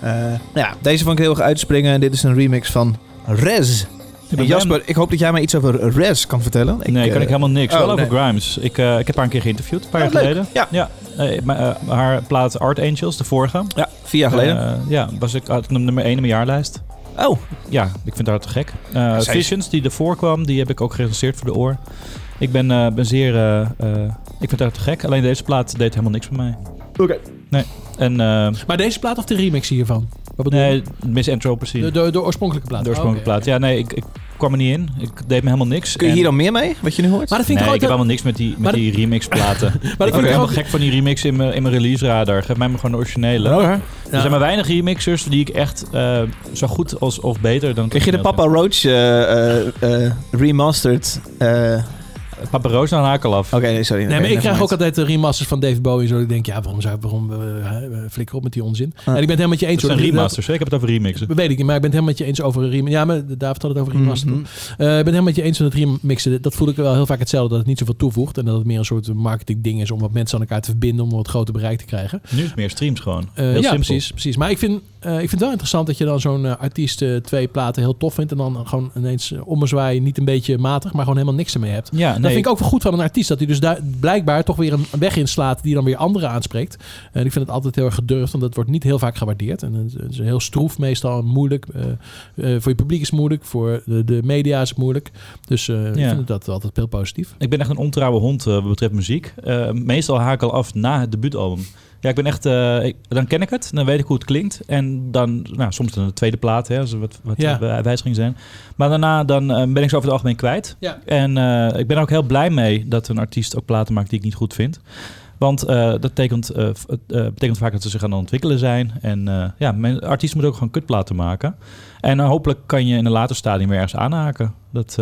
nou ja, deze vond ik heel erg uitspringen. En dit is een remix van Rez. Ben Jasper, ik hoop dat jij mij iets over Rez kan vertellen. nee, kan eh, ik helemaal niks. oh, Wel over nee. Grimes. Ik, eh, ik heb haar een keer geïnterviewd, een paar Oh, jaar leuk. geleden. Ja. ja eh, eh, haar plaat Art Angels, de vorige. Ja, vier jaar geleden. Eh, ja, was ik ik nummer 1 in mijn jaarlijst. oh, Ja, ik vind haar te gek. Eh, Visions, die ervoor kwam, die heb ik ook gerecenseerd voor de oor. Ik ben, eh, ben zeer... eh, eh, ik vind haar te gek. Alleen deze plaat deed helemaal niks met mij. Oké. Nee. En... eh, Maar deze plaat of de remix hiervan? Wat bedoel je? nee, Miss Anthropocene. De, de, de oorspronkelijke plaat. De oorspronkelijke Oh, plaat. Ja, nee, ik, ik kwam er niet in. Ik deed me helemaal niks. kun je En- hier dan meer mee, wat je nu hoort? Maar dat vind Nee, ik ik heb helemaal niks met die, met die remix-platen. ik Maar dat ben vind ik helemaal ook... gek van die remix in mijn, in mijn release-radar. Geef mij maar gewoon de originele. Ja. Er zijn maar weinig remixers die ik echt eh, zo goed als of beter dan... Krijg je de Papa Roach eh, eh, eh, remastered? Papa Roos aan hakel af. Oké, nee, sorry. Nee, maar ik krijg ook altijd de remasters van David Bowie. Zo ik denk, ja, waarom zou ik, waarom eh, eh, flikker op met die onzin? Ah. En ik ben het helemaal met je eens. Dat zijn hoor. remasters, hè? Ik heb het over remixen. Dat weet ik niet, maar ik ben het helemaal met je eens over remix. Ja, maar David had het over. Mhm. Eh, ik ben het helemaal met je eens van het remixen. Dat voel ik wel heel vaak hetzelfde. Dat het niet zoveel toevoegt. En dat het meer een soort marketing ding is om wat mensen aan elkaar te verbinden. Om een wat groter bereik te krijgen. Nu is het meer streams gewoon. Eh, Heel ja, simpel. precies, precies. Maar ik vind, eh, ik vind het wel interessant dat je dan zo'n eh, artiest eh, twee platen heel tof vindt. En dan gewoon ineens ommezwaai niet een beetje matig, maar gewoon helemaal niks ermee hebt. Ja, Dat nee. vind ik ook wel goed van een artiest. Dat hij dus daar blijkbaar toch weer een weg inslaat die dan weer anderen aanspreekt. En ik vind het altijd heel erg gedurfd, want dat wordt niet heel vaak gewaardeerd. En het is heel stroef meestal moeilijk. Voor je publiek is het moeilijk, voor de, de media is het moeilijk. Dus eh, ik Ja. vind dat altijd heel positief. Ik ben echt een ontrouwe hond wat betreft muziek. Meestal haak ik al af na het debuutalbum. Ja, ik ben echt... eh, ik- dan ken ik het, dan weet ik hoe het klinkt. En dan, nou, soms dan de tweede plaat, hè, als er wat, wat Ja. eh, wijzigingen zijn. Maar daarna dan, eh, ben ik ze over het algemeen kwijt. Ja. En ik ben er ook heel blij mee dat een artiest ook platen maakt die ik niet goed vind. Want dat betekent, betekent vaak dat ze zich aan het ontwikkelen zijn. En ja, mijn artiest moet ook gewoon kutplaten maken. En hopelijk kan je in een later stadium weer ergens aanhaken. Dat,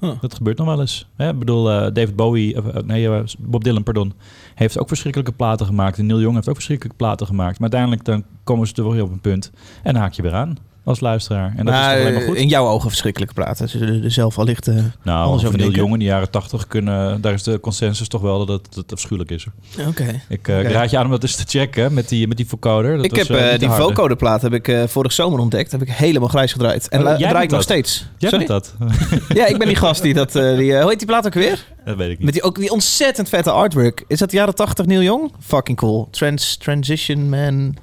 Huh. dat gebeurt nog wel eens. Ik bedoel, eh, David Bowie, eh, nee, eh, Bob Dylan, pardon, heeft ook verschrikkelijke platen gemaakt. En Neil Young heeft ook verschrikkelijke platen gemaakt. Maar uiteindelijk dan komen ze er weer op een punt. En haak je weer aan als luisteraar. En dat is toch alleen maar goed. In jouw ogen verschrikkelijke platen. Ze zullen er zelf allicht... eh, Nou, over denken. Young in de jaren tachtig kunnen... Daar is de consensus toch wel dat het, dat afschuwelijk is. Oké. Ik, eh, ik raad je aan om dat eens te checken met die, met die vocoder. Dat Ik was, heb niet die vocoder-plaat heb ik vorig zomer ontdekt. Heb ik helemaal grijs gedraaid. En Oh, draai ik nog dat? steeds. Jij Sorry? dat? Ja, ik ben die gast die dat... die, hoe heet die plaat ook weer? dat weet ik niet. Met die, ook die ontzettend vette artwork. Is dat de jaren 80 Neil Young? Fucking cool. Trans, transition Man.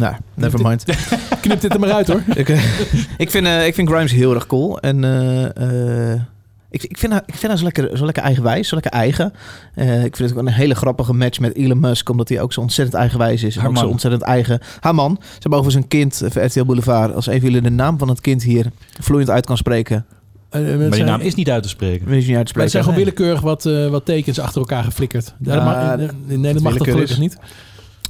Nou, never mind. Knip dit er maar uit hoor. ik, eh, ik, vind, eh, ik vind Grimes heel erg cool. En eh, eh, ik, ik, vind haar, ik vind haar zo lekker, zo lekker eigenwijs, zo lekker eigen. Eh, ik vind het ook een hele grappige match met Elon Musk, omdat hij ook zo ontzettend eigenwijs is. En Haar ook zo ontzettend eigen. Haar man. Ze hebben over zijn kind voor RTL Boulevard. Als even jullie de naam van het kind hier vloeiend uit kan spreken. Maar die naam is niet uit te spreken. Niet uit te het zijn gewoon willekeurig wat, eh, wat tekens achter elkaar geflikkerd. Ja, dat mag, in- in Nederland mag dat gelukkig is. niet.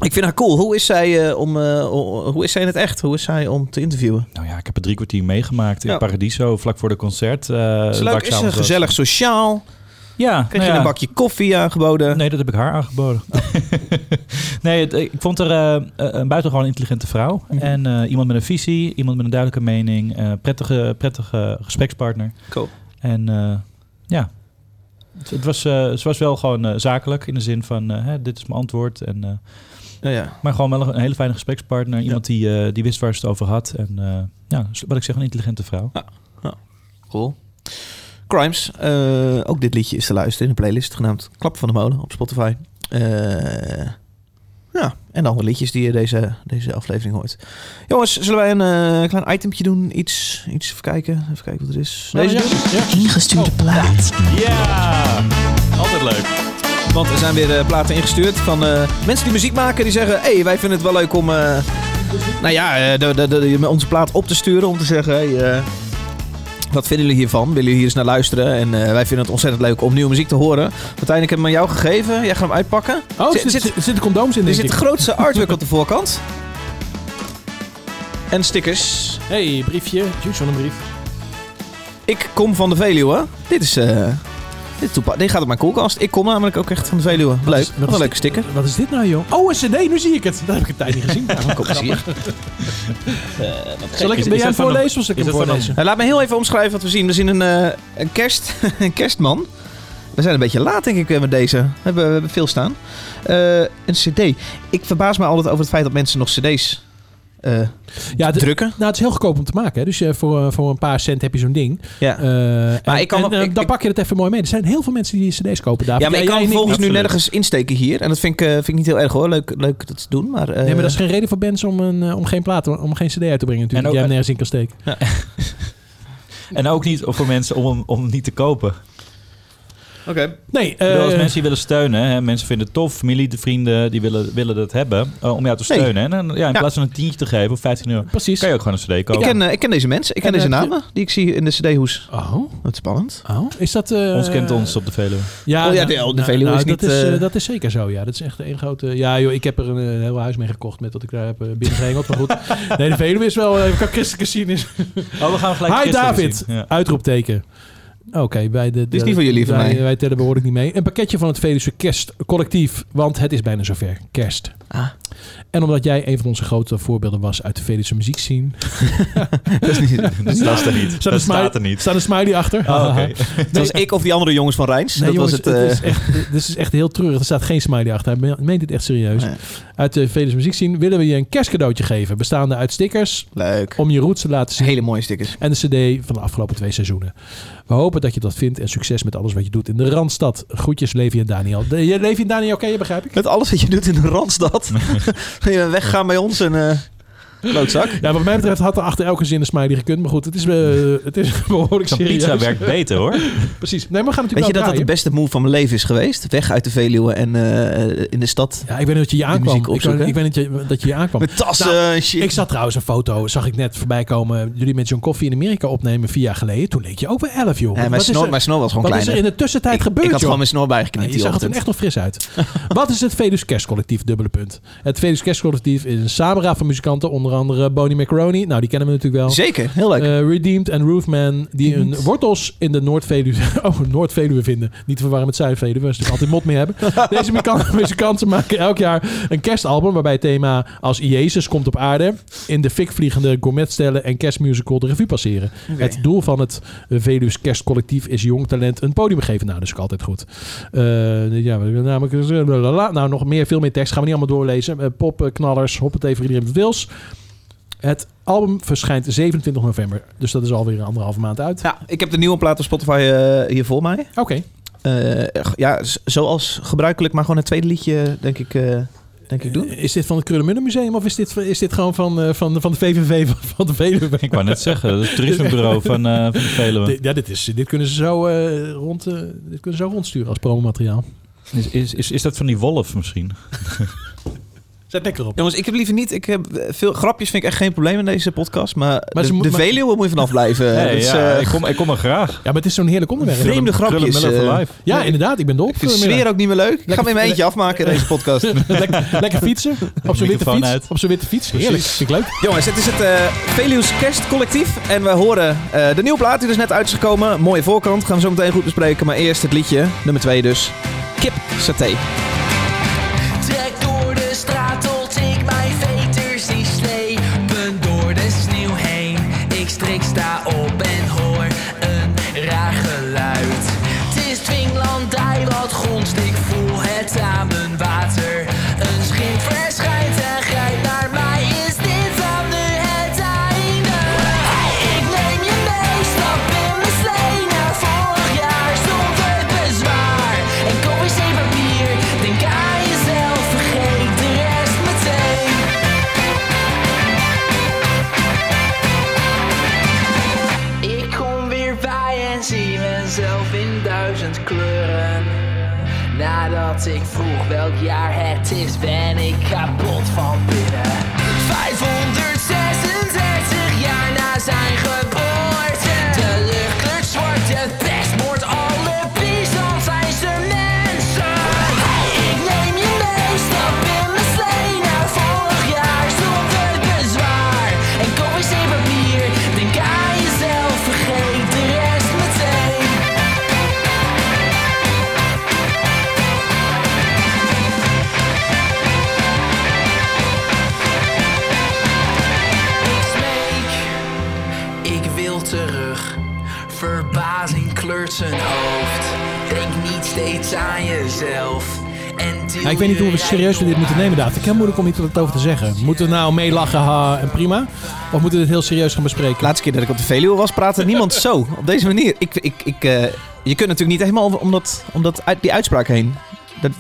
Ik vind haar cool. Hoe is zij, eh, om, eh, hoe is zij in het echt? Hoe is zij om te interviewen? Nou ja, ik heb er drie kwartier meegemaakt in Ja. Paradiso, vlak voor de concert. waar ze leuk? Is ze gezellig sociaal? Ja, Krijg nou je ja. een bakje koffie aangeboden? Nee, dat heb ik haar aangeboden. nee, het- ik vond er eh, een buitengewoon intelligente vrouw. Mhm. En iemand met een visie, iemand met een duidelijke mening. prettige, prettige gesprekspartner. Cool. En ja, het, het was, ze was wel gewoon zakelijk in de zin van, hè, dit is mijn antwoord. En, Ja, ja. maar gewoon wel een hele fijne gesprekspartner. Iemand die, eh, die wist waar ze het over had. En eh, ja, wat ik zeg, een intelligente vrouw. Cool. Crimes. eh, ook dit liedje is te luisteren in een playlist genaamd Klap van de Molen op Spotify. Eh, ja, en de andere liedjes die je deze, deze aflevering hoort. Jongens, zullen wij een klein itempje doen? Iets, iets even kijken. Even kijken wat er is. Deze ja, ja. Ingestuurde plaat. Ja, altijd leuk. Want er zijn weer eh, platen ingestuurd van eh, mensen die muziek maken. Die zeggen, hé, hey, wij vinden het wel leuk om eh, nou ja, de, de, onze plaat op te sturen. Om te zeggen, hey, wat vinden jullie hiervan? Willen jullie hier eens naar luisteren? En wij vinden het ontzettend leuk om nieuwe muziek te horen. Ik heb hem aan jou gegeven. Jij gaat hem uitpakken. Oh, er Zit- zit, zit- zit, zitten condooms in, Er zit de grootste artwork op de voorkant. En stickers. hey, briefje. Juist van een brief. Ik kom van de Veluwe. Dit is... Dit, toepa- dit gaat op mijn koelkast. Ik kom namelijk ook echt van de Veluwe. Leuk. is- wat Wat is een leuke sticker. Wat is dit nou, joh? Oh, een cd, nu zie ik het. Dat heb ik een tijd niet gezien. Nou, Kom eens hier. Zal ik, Is- ben jij voorlezen of zal ik hem voorlezen? Nou, laat me heel even omschrijven wat we zien. We zien een, eh, een, kerst, een kerstman. We zijn een beetje laat, denk ik, eh, met deze. We hebben, we hebben veel staan. Eh, een cd. Ik verbaas me altijd over het feit dat mensen nog cd's eh, Ja, de- drukken. Nou, het is heel goedkoop om te maken. Hè? Dus eh, voor, eh, voor een paar cent heb je zo'n ding. Ja. Eh, en, ik kan en, ik- dan ik- pak je het even mooi mee. Er zijn heel veel mensen die cd's kopen daar. ja, maar ik kan vervolgens nu nergens insteken hier. En dat vind ik, eh, vind ik niet heel erg hoor. Leuk, leuk dat te doen. Maar, eh, Nee, maar dat is geen reden voor bands om, een, om geen plaat, om geen cd uit te brengen natuurlijk. En die jij nergens in kan steken. En ook niet voor mensen om, om hem niet te kopen. Oké. Nee, Ik bedoel, als eh, mensen die willen steunen, hè, mensen vinden het tof, familie, de vrienden, die willen, willen dat hebben eh, om jou te Nee. steunen. En dan, ja, in Ja. plaats van een tientje te geven of 15 euro, precies. kan je ook gewoon een cd kopen. Ik, ken, eh, ik ken deze mensen. Ik ken En, deze namen die ik zie in de cd-hoes. Oh, Wat spannend. oh. Is dat... eh, Ons kent ons op de Veluwe. Ja, Oh ja, nou, de- de Veluwe nou, is dat niet, Is, eh, eh, dat is zeker zo, ja. Dat is echt een grote... Ja, joh, ik heb er een heel huis mee gekocht met wat ik daar heb eh, binnengehengeld. Maar goed, nee, de Veluwe is wel... Uh, kan christelijke geschiedenis. Oh, we gaan gelijk Hi David! zien. Ja. Uitroepteken. Oké, bij de, Dit is niet voor jullie, van wij, mij. Wij tellen behoorlijk niet mee. Een pakketje van het Veluwse Kerstcollectief, want het is bijna zover. Kerst. Ah. En omdat jij een van onze grote voorbeelden was uit de Veluwse muziekscene, Dat is niet... Dat staat er niet. Staat Dat staat er niet. staat een smiley achter. Oh, oké. Dat was ik of die andere jongens van Rijns. Nee, dat jongens, was het... het eh, is echt, dit is echt heel treurig. Er staat geen smiley achter. Hij me- meent dit echt serieus. Nee. Uit de Veluwse muziekscene willen we je een kerstcadeautje geven. Bestaande uit stickers Leuk. om je roots te laten zien. Hele mooie stickers. En de cd van de afgelopen twee seizoenen. We hopen dat je dat vindt en succes met alles wat je doet in de Randstad. Groetjes Levi en Daniel. De, je- Levi en Daniel, oké, begrijp ik? Met alles wat je doet in de Randstad. je weggaan bij ons en... eh klootzak. Ja, wat mij betreft had er achter elke zin een smiley gekund. Maar goed, het is, eh, het is behoorlijk Zo'n serieus. pizza werkt beter hoor. Precies. Nee, maar we gaan Weet je natuurlijk dat dat de beste move van mijn leven is geweest? Weg uit de Veluwe en eh, in de stad. Ja, ik weet niet dat je hier aankwam. Ik, weet- ik weet niet dat je, dat je hier aankwam. Met tassen Nou, shit. Ik zag trouwens een foto, zag ik net voorbij komen. Jullie met John Koffie in Amerika opnemen vier jaar geleden. Toen leek je ook wel elf, joh. Ja, mijn, wat is snor, er, mijn snor was gewoon wat is er in de tussentijd ik, gebeurd, ik had joh? gewoon mijn snor bijgeknipt je die zag er echt nog fris uit. Wat is het Velus Kerstcollectief? Dubbele punt. Het Velus Kerstcollectief is een samenraad van muzikanten. Onder andere Bonnie Macaroni. Nou, die kennen we natuurlijk wel. Zeker, heel leuk. Eh, Redeemed en Roofman. Die hun wortels in de Noord-Veluwe oh, Noord-Veluwe vinden. Niet te verwarren met Zuid-Veluwe. Waar ze natuurlijk altijd mot mee hebben. Deze muzikanten, maken elk jaar een kerstalbum. Waarbij het thema als Jezus komt op aarde. In de fik vliegende gourmetstellen en kerstmusical de revue passeren. Het doel van het Velus Kerstcollectief is jong talent een podium geven. Nou, dat is ook altijd goed. Eh, ja, namelijk... Nou, nog meer, veel meer tekst. Gaan we niet allemaal doorlezen. Eh, pop, knallers, hoppatee voor iedereen wils. Het album verschijnt 27 november. Dus dat is alweer een anderhalve maand uit. Ja, ik heb de nieuwe plaat op Spotify eh, hier voor mij. Oké. Eh, ja, zoals gebruikelijk, maar gewoon het tweede liedje, denk ik, eh, denk ik doen. Is dit van het Krullenmunnen Museum of is dit, is dit gewoon van, eh, van, van de VVV van, de Veluwe? Ik wou net zeggen, het toerismebureau van, eh van de Veluwe. Ja, dit, is, dit kunnen ze zo, eh, rond, eh, dit kunnen ze zo rondsturen als promomateriaal. Is, is, is, is dat van die wolf misschien? Zet lekker op. Jongens, ik heb liever niet. Ik heb eh, veel grapjes vind ik echt geen probleem in deze podcast, maar, de, de Veluwe moet je vanaf blijven. Nee, ja, eh, ik, kom, ik kom er graag. Ja, maar het is zo'n heerlijk onderwerp. vreemde grapjes. Eh. Ja, Nee. inderdaad. Ik ben dol. ik vind de sfeer ook niet meer leuk. Ik ga hem in mijn eentje afmaken, deze podcast. lekker, lekker fietsen. Op zo'n witte fiets. uit. Op zo'n witte fiets. Heerlijk. Vind ik leuk. Jongens, het is het eh Veluws Kerstcollectief. En we horen eh, de nieuwe plaat die dus net uit is gekomen. Mooie voorkant, gaan we zo meteen goed bespreken. Maar eerst het liedje, nummer 2 dus. Kip Saté. Dwinglandij wat gonst, ik voel jezelf. Ja, ik weet niet hoe we serieus we dit moeten nemen, David. Ik het moeilijk om iets wat over te zeggen. Moeten we nou meelachen ha, en prima? Of moeten we dit heel serieus gaan bespreken? Laatste keer dat ik op de Veluwe was, praatte niemand zo. Op deze manier. Ik, ik, ik, eh, je kunt natuurlijk niet helemaal om, dat, om dat, uit, die uitspraak heen. Dat,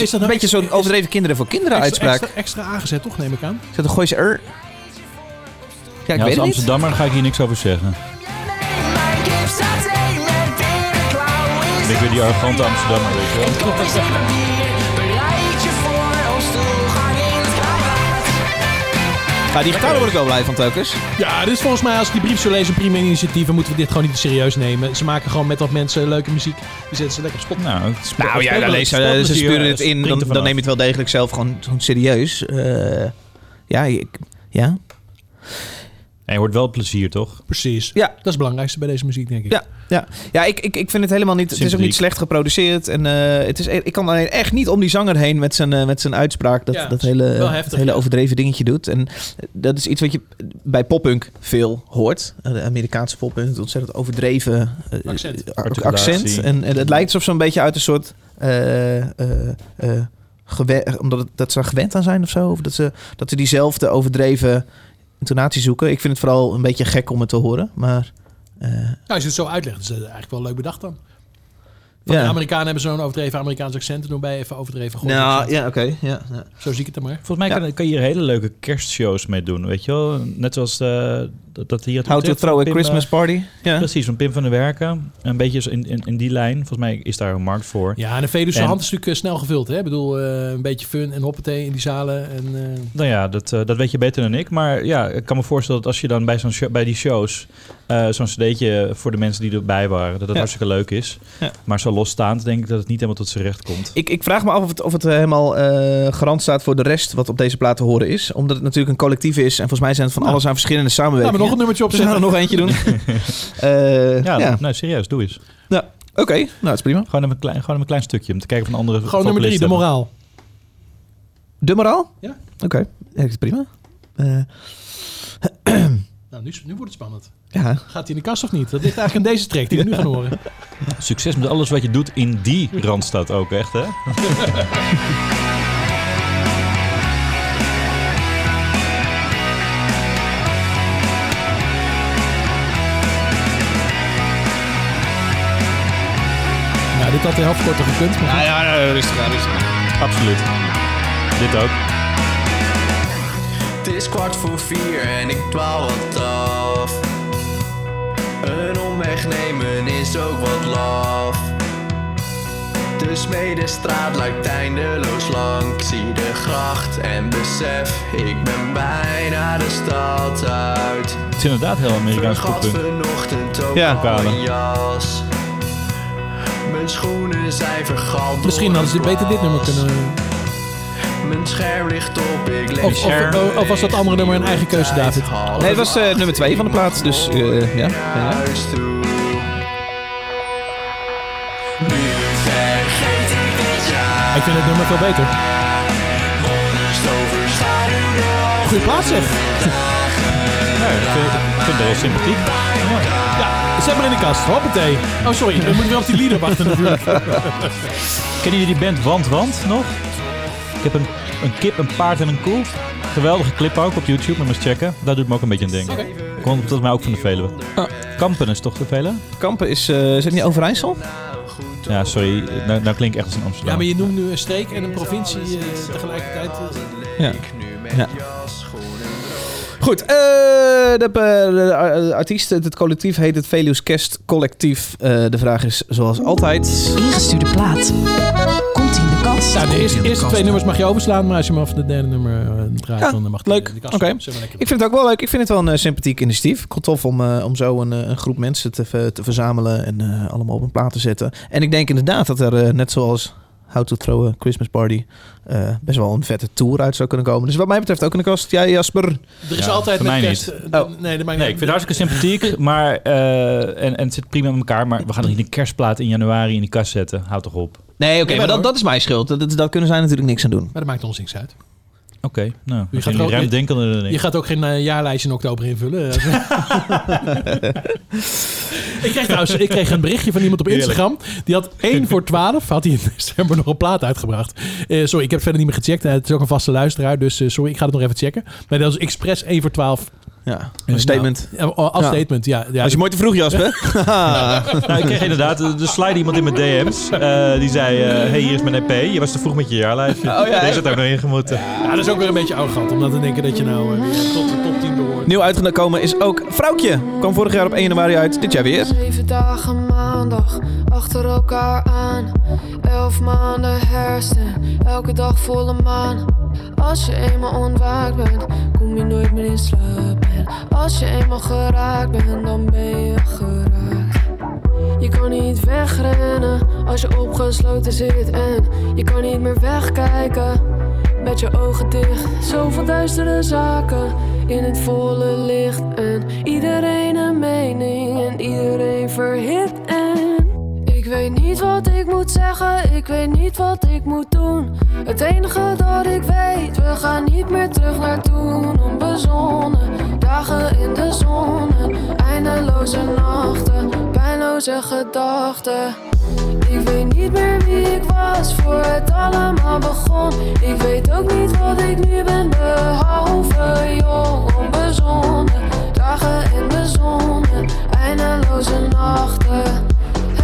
is dat nou een beetje extra- zo'n overdreven kinderen voor kinderen extra, uitspraak. extra, extra aangezet, toch, neem ik aan? Zet een gooise er. Ja, ik Ja, als weet het niet. Amsterdammer ga ik hier niks over zeggen. Ben ik weer die arrogante Amsterdammer, weet je wel. Ja, die word ik wel blij van telkens. Ja, dit is volgens mij, als ik die brief zo lees, een prima initiatief. En moeten we dit gewoon niet te serieus nemen. Ze maken gewoon met wat mensen leuke muziek. Die zetten ze lekker op spot. Nou, het Nou ja, spelen- alleen, ze, sturen het in, dan, dan neem je het wel degelijk zelf gewoon, gewoon serieus. Eh, ja, ik, ja. En je hoort wel plezier, toch? Precies. Ja. Dat is het belangrijkste bij deze muziek, denk ik. Ja, ja. ja ik, ik, ik vind het helemaal niet. Het is ook niet slecht geproduceerd. En eh, het is, ik kan alleen echt niet om die zanger heen met zijn, eh, met zijn uitspraak. Dat, Ja, dat hele, hele overdreven dingetje doet. En dat is iets wat je bij poppunk veel hoort. Eh, De Amerikaanse poppunk, ontzettend overdreven eh, Accent. accent. En, en het lijkt alsof ze een beetje uit een soort. eh, eh, eh, omdat het, dat ze er gewend aan zijn of zo. Of dat ze, dat ze diezelfde overdreven intonatie zoeken. Ik vind het vooral een beetje gek om het te horen. Maar. eh, Nou, als je het zo uitlegt, is het eigenlijk wel leuk bedacht dan. Van Ja. de Amerikanen hebben zo'n overdreven Amerikaans accent. En doen wij even overdreven Goois nou, ja, oké. ja, ja. Zo zie ik het dan maar. Volgens mij Ja. kan, kan je hier hele leuke kerstshows mee doen, weet je wel? Net zoals eh, dat, dat hier... het How to throw a Pim, Christmas eh, party. Ja. Precies, van Pim van der Werken. Een beetje in, in, in die lijn. Volgens mij is daar een markt voor. Ja, en de Veluwse En- hand is natuurlijk eh, snel gevuld. Hè? Ik bedoel, eh, een beetje fun en hoppatee in die zalen. En, eh, Nou ja, dat, dat weet je beter dan ik. Maar ja, ik kan me voorstellen dat als je dan bij, zo'n show- bij die shows... eh, zo'n cd'tje voor de mensen die erbij waren... dat Ja. hartstikke leuk is. Ja. Maar zo losstaand denk ik dat het niet helemaal tot zijn recht komt. Ik, ik vraag me af of het, of het eh, helemaal eh, garant staat voor de rest wat op deze plaat te horen is. Omdat het natuurlijk een collectief is. En volgens mij zijn het van Nou. alles aan verschillende laten we samenwerkingen. nog een nummertje Dus we gaan er opzetten. nog eentje doen. Eh, Ja, ja, nee, serieus, doe eens. oké. Nou, dat is prima. Gewoon een klein, gewoon een klein stukje om te kijken van andere Gewoon nummer drie, de moraal. De moraal? Ja. Oké, ja, dat is prima. Eh, Nou, nu, nu wordt het spannend. ja, Gaat hij in de kast of niet? Dat ligt eigenlijk in deze track die we nu gaan horen. Succes met alles wat je doet in die Randstad ook, echt hè? Nou, dit had de helft korter gekund. Maar ja, ja, rustig aan, rustig aan. Absoluut. Dit ook. Het is kwart voor vier en ik dwaal wat af. Een omweg nemen is ook wat laf. De Smedestraat lijkt eindeloos lang. Ik zie de gracht en besef, ik ben bijna de stad uit. Het is inderdaad heel Amerikaans Vergat poppen. vanochtend ook Ja, al mijn jas. Mijn schoenen zijn vergald. Misschien hadden ze beter dit nummer kunnen... Mijn scherm ligt op, ik lees Of, of, of, of was dat andere nummer een eigen keuze, David? Nee, het was eh, nummer twee van de plaat. Dus eh, ja. ik vind het nummer veel beter. Goeie plaats zeg. Ja, ik vind, ik vind het wel sympathiek. Ja, zet maar in de kast. Hoppatee. Oh, sorry. We moeten wel op die leader wachten natuurlijk. Kennen jullie die band Want Want nog? Ik heb een, een kip, een paard en een koe. Geweldige clip ook op YouTube, moet eens checken. Daar doet me ook een beetje aan denken. Komt volgens mij ook van de Veluwe. Kampen is toch de Veluwe? Kampen is, eh is het niet Overijssel? Ja, sorry. Nou, nou klink ik echt als een Amsterdam. Ja, maar je noemt nu een streek en een provincie eh, tegelijkertijd. eh. Ja. ja. Goed, eh, de, eh, de eh, artiest, het collectief heet het Veluws Kerst Collectief. Eh, de vraag is zoals altijd... Ingestuurde plaat. In de? Nou, eerste, eerste twee nummers mag je overslaan, maar als je hem af de derde nummer eh, draait, Ja, dan mag leuk. de kast. Ik vind het ook wel leuk. Ik vind het wel een eh, sympathiek initiatief. Ik vond het tof om, eh, om zo een, een groep mensen te, te verzamelen en eh, allemaal op een plaat te zetten. En ik denk inderdaad dat er, net zoals How to Throw a Christmas Party, eh, best wel een vette tour uit zou kunnen komen. Dus wat mij betreft ook in de kast. Jij Jasper? Er is Ja, altijd met mij kerst... Oh. Nee, dat maakt Nee, ik vind het hartstikke sympathiek, maar, eh, en, en het zit prima met elkaar. Maar we gaan er niet een kerstplaat in januari in die kast zetten. Houd toch op. Nee, oké, maar dat, dat is mijn schuld. Dat, dat, dat kunnen zij natuurlijk niks aan doen. Maar dat maakt ons niks uit. Oké, nou, Je je gaat ook- ik. Je gaat ook geen eh, jaarlijstje in oktober invullen. ik, kreeg trouwens, ik kreeg een berichtje van iemand op. Instagram. Die had 1 voor 12, had hij in december nog een plaat uitgebracht. Eh, sorry, ik heb het verder niet meer gecheckt. Eh, het is ook een vaste luisteraar, dus sorry, ik ga het nog even checken. Maar dat is expres 1 voor 12. Ja, een statement. Nou, ja, als Ja. statement, ja. ja Als je mooi te vroeg, Jasper. Nou, ik kreeg inderdaad, er slide iemand in mijn DM's. eh, die zei, eh, hey, hier is mijn EP. Je was te vroeg met je jaarlijstje. Oh, ja, Deze had ook nog ingemoeten. Ja, dat is ook weer een beetje arrogant. Om dan te denken dat je nou eh, tot de top 10 behoort. Nieuw uitgekomen is ook Vrouwtje. Kwam vorig jaar op 1 januari uit. Dit jaar weer. Zeven dagen maandag achter elkaar aan. Elf maanden herfst en elke dag volle maan. Als je eenmaal ontwaakt bent, kom je nooit meer in slaap. En als je eenmaal geraakt bent, dan ben je geraakt. Je kan niet wegrennen als je opgesloten zit. En je kan niet meer wegkijken met je ogen dicht. Zoveel duistere zaken in het volle licht. En iedereen een mening en iedereen verhit. En weet niet wat ik moet zeggen, ik weet niet wat ik moet doen. Het enige dat ik weet, we gaan niet meer terug naar toen. Onbezonnen, dagen in de zon, eindeloze nachten, pijnloze gedachten. Ik weet niet meer wie ik was voor het allemaal begon. Ik weet ook niet wat ik nu ben, behalve jong, onbezonnen. Dagen in de zon eindeloze nachten.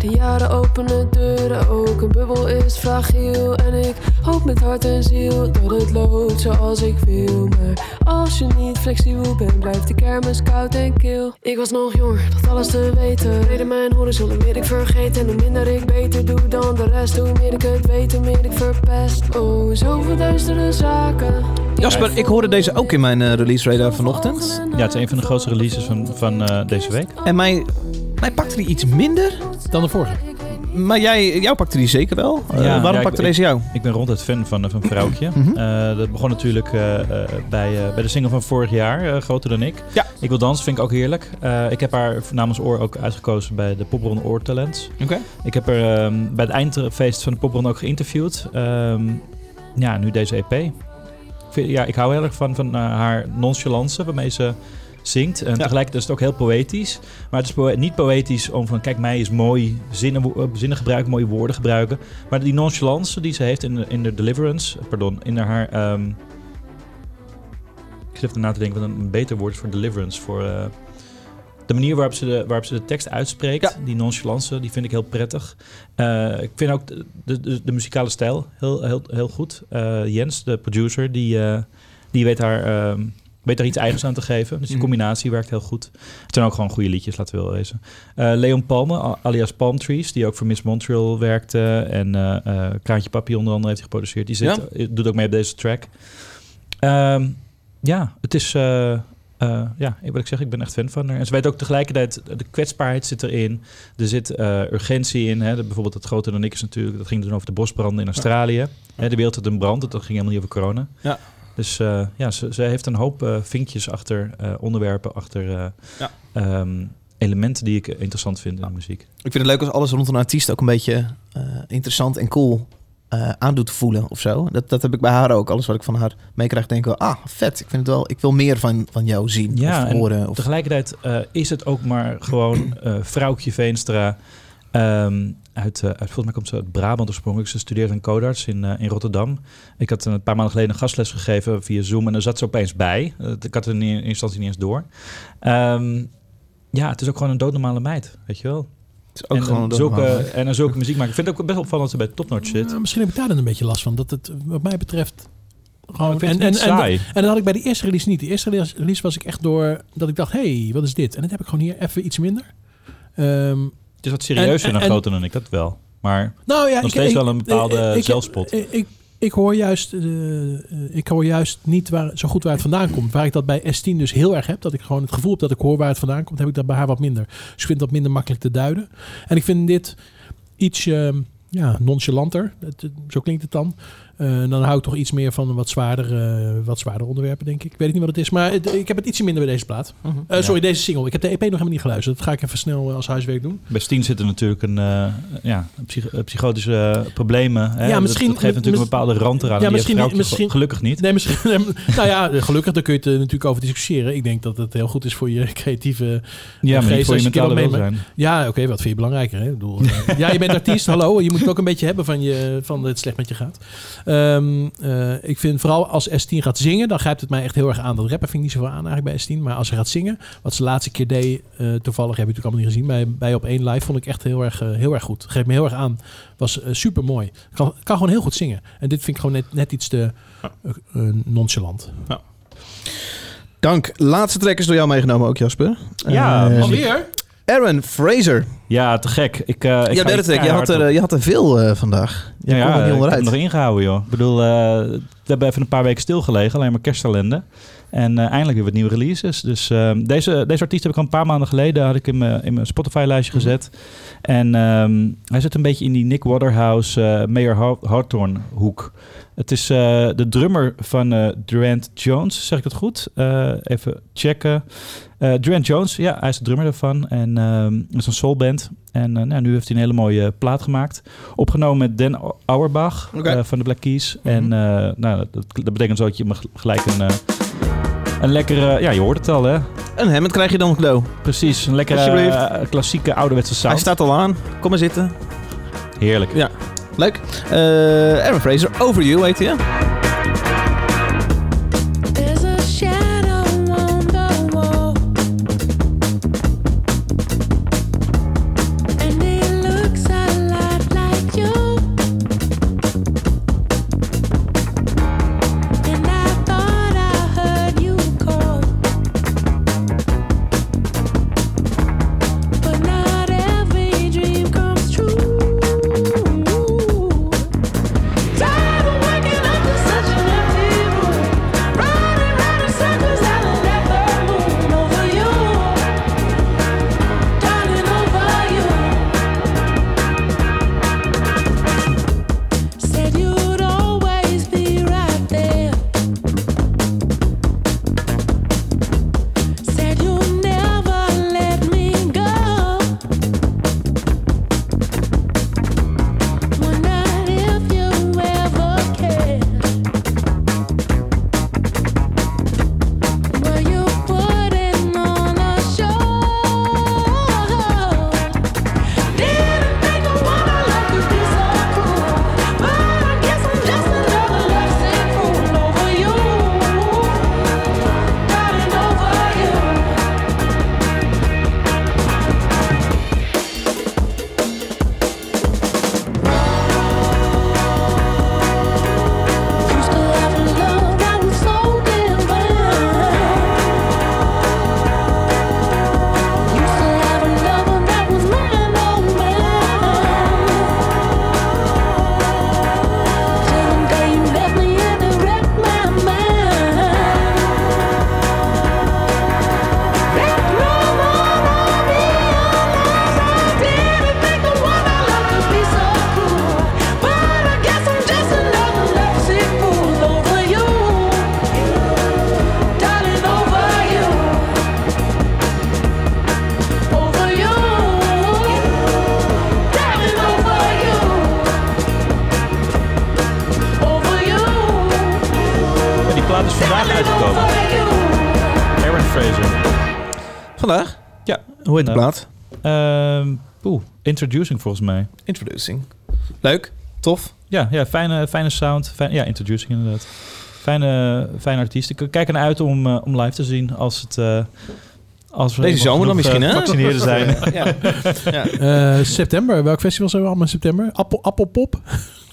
De jaren openen deuren, ook een bubbel is fragiel. En ik hoop met hart en ziel dat het loopt zoals ik wil. Maar als je niet flexibel bent, blijft de kermis koud en kil. Ik was nog jong, dacht alles te weten. Reden mijn horizon, hoe meer ik vergeet. En hoe minder ik beter doe dan de rest. Hoe meer ik het weet, hoe meer ik verpest. Oh, zoveel duistere zaken. Jasper, ik hoorde deze ook in mijn eh, release radar vanochtend. Ja, het is een van de grootste releases van, van eh, deze week. En mij, mij pakte die iets minder. Dan de vorige. Maar jij, jou pakte die zeker wel. Eh, waarom ja, pakte ik- deze jou? Ik ben ronduit fan van, van Vrouwtje. Mhm. Eh, dat begon natuurlijk eh, bij, bij de single van vorig jaar, Groter dan ik. Ja. Ik wil dansen, vind ik ook heerlijk. Ik heb haar namens Oor ook uitgekozen bij de Popronde Oortalents. Oké. Ik heb haar ehm, bij het eindfeest van de Popronde ook geïnterviewd. Ehm, ja, nu deze EP. Ik vind- ja, ik hou heel erg van, van haar nonchalance waarmee ze zingt. En tegelijkertijd is het ook heel poëtisch. Maar het is niet poëtisch om van, kijk, mij is mooi zinnen, eh, zinnen gebruiken, mooie woorden gebruiken. Maar die nonchalance die ze heeft in de, in de Deliverance, pardon, in haar... ehm, ik zit even na te denken wat een, beter woord is voor Deliverance. Voor eh, de manier waarop ze de, waarop ze de tekst uitspreekt, die nonchalance, die vind ik heel prettig. Eh, ik vind ook de, de, de, de muzikale stijl heel, heel, heel goed. Jens, de producer, die, die weet haar... ehm, daar iets eigens aan te geven. Dus die Mhm. combinatie werkt heel goed. Het zijn ook gewoon goede liedjes, laten we wel wezen. Eh, Leon Palme, alias Palm Trees, die ook voor Miss Montreal werkte. En eh eh, Kraantje Papi onder andere heeft hij geproduceerd. Die zit, Ja? doet ook mee op deze track. Ehm, ja, het is... ja, wat ik zeg, ik ben echt fan van haar. En ze weet ook tegelijkertijd, de kwetsbaarheid zit erin. Er zit urgentie in. Hè. De- bijvoorbeeld het groter dan ik is natuurlijk, dat ging toen over de bosbranden in Australië. Hè, de wereld had een brand, dat ging helemaal niet over corona. Ja. Dus eh, ja, ze, ze heeft een hoop eh, vinkjes achter eh, onderwerpen, achter eh, Ja. ehm, elementen die ik interessant vind in de muziek. Ik vind het leuk als alles rond een artiest ook een beetje eh, interessant en cool eh aan doet voelen of zo. Dat, dat heb ik bij haar ook. Alles wat ik van haar meekrijg, denk ik wel, ah, vet. Ik vind het wel, ik wil meer van, van jou zien Ja, of en horen. Of... tegelijkertijd eh, is het ook maar gewoon eh vrouwtje Veenstra. Ehm, uit, eh, uit, volgens mij komt ze uit Brabant oorspronkelijk. Ze studeert aan Codarts in, eh, in Rotterdam. Ik had een paar maanden geleden een gastles gegeven via Zoom en daar zat ze opeens bij. Ik had het in eerste instantie niet eens door. Ehm, ja, het is ook gewoon een doodnormale meid, weet je wel. Het is ook en, gewoon een een zulke, doodnormale meid. en een zulke muziek maken. Ik vind het ook best opvallend dat ze bij Topnotch zit. Nou, misschien heb ik daar dan een beetje last van. Dat het, wat mij betreft. Gewoon, Ik vind het en, niet en, en, saai. en dat had ik bij die eerste release niet. De eerste release- was ik echt door dat ik dacht: hé, hey, wat is dit? En dat heb ik gewoon hier even iets minder. Ehm, Het is wat serieuzer en- groter dan ik, dat wel. Maar nou ja, nog steeds ik- wel een bepaalde ik- ik- zelfspot. Ik, ik, ik hoor juist, eh, ik hoor juist niet waar, zo goed waar het vandaan komt. Waar ik dat bij S10 dus heel erg heb. Dat ik gewoon het gevoel heb dat ik hoor waar het vandaan komt. Heb ik dat bij haar wat minder. Dus ik vind dat minder makkelijk te duiden. En ik vind dit iets ehm, ja, nonchalanter. Dat, zo klinkt het dan. Eh, dan hou ik toch iets meer van wat zwaardere, wat zwaardere onderwerpen, denk ik. Ik weet niet wat het is, maar het- ik heb het ietsje minder bij deze plaat. Eh, sorry, deze single. Ik heb de EP nog helemaal niet geluisterd. Dat ga ik even snel eh, als huiswerk doen. Bij Steen zitten natuurlijk een, eh, ja, psych- eh, psychotische eh, problemen. Hè? Ja, misschien- Dat, geeft natuurlijk een bepaalde rand eraan. Ja, Ja, misschien- misschien, misschien- gelukkig niet. Nee, misschien. nou ja, gelukkig, daar kun je het eh, natuurlijk over discussiëren. Ik denk dat het heel goed is voor je creatieve Ja, eh, geest voor je mentale welzijn. Ja, oké, wat vind je belangrijker? Hè? Ik bedoel, eh, ja, je bent artiest, hallo. Je moet het ook een beetje hebben van, je, van het slecht met je gaat. Ehm, eh, ik vind vooral als S10 gaat zingen, dan grijpt het mij echt heel erg aan. Dat rappen vind ik niet zoveel aan eigenlijk bij S10. Maar als ze gaat zingen, wat ze de laatste keer deed, eh, toevallig heb je natuurlijk allemaal niet gezien, bij, bij Op 1 Live, vond ik echt heel erg, eh, heel erg goed. Geeft me heel erg aan. Was super mooi. Kan, kan gewoon heel goed zingen. En dit vind ik gewoon net, net iets te nonchalant. Dank. Laatste track is door jou meegenomen ook, Jasper. Ja, alweer? Aaron Fraser. Ja, te gek. Ik, eh ik ja, track. Je had, er, op. je had er veel eh, vandaag. Je Ja, er niet ik heb nog ingehouden, joh. Ik bedoel, eh, we hebben even een paar weken stilgelegen, alleen maar kersttalenden. En eindelijk weer wat nieuwe releases. Dus eh, deze, deze artiest heb ik al een paar maanden geleden had ik in mijn, in mijn Spotify-lijstje gezet. En ehm, hij zit een beetje in die Nick Waterhouse, Mayor Haw- Hawthorne hoek. Het is de drummer van Durant Jones, zeg ik dat goed? Even checken. Durant Jones, ja, hij is de drummer daarvan. En ehm is een soulband. En eh, nou, nu heeft hij een hele mooie plaat gemaakt. Opgenomen met Dan Auerbach eh, van de Black Keys. En eh, nou, dat, dat betekent zo dat je me gelijk een, een lekkere... Ja, je hoort het al, hè? Een Hammond krijg je dan cadeau. Precies, een lekkere klassieke ouderwetse sound. Hij staat al aan. Kom maar zitten. Heerlijk. Ja, leuk. Aaron Fraser, Over You heet hij, hè? Introducing volgens mij. Introducing. Leuk. Tof. Ja, ja fijne, fijne sound. Fijn, ja, Introducing inderdaad. Fijne, fijne artiest. Ik kijk ernaar uit om, eh, om live te zien als het... eh, als we Deze zomer dan misschien, hè? Gevaccineerden zijn. ja. ja. Eh, september. Welk festival zijn we allemaal in september? Appel, Appelpop?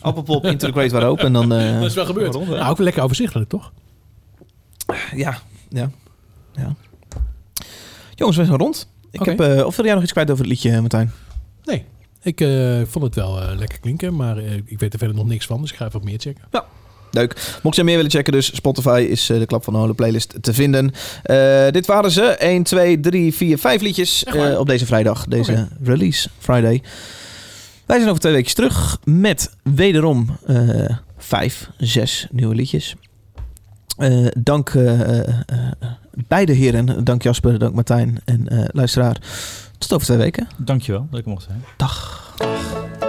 Appelpop, Into the Great Waar Open. En dan, eh, dat is wel gebeurd. rond, nou, ook lekker overzichtelijk, toch? Ja, ja, ja. Jongens, we zijn rond. Ik heb, eh, of wil jij nog iets kwijt over het liedje, Martijn? Nee. Ik eh, vond het wel eh, lekker klinken, maar eh, ik weet er verder nog niks van, dus ik ga even wat meer checken. Leuk. Mocht jij meer willen checken, dus Spotify is eh, de Klap van de Holen playlist te vinden. Eh, dit waren ze. 1, 2, 3, 4, 5 liedjes eh, op deze vrijdag. Deze release Friday. Wij zijn over twee weken terug met wederom eh, vijf, zes nieuwe liedjes. Eh, dank eh, eh, beide heren. Dank Jasper, dank Martijn en eh, luisteraar. Tot over twee weken. Dankjewel dat ik er mocht zijn. Dag.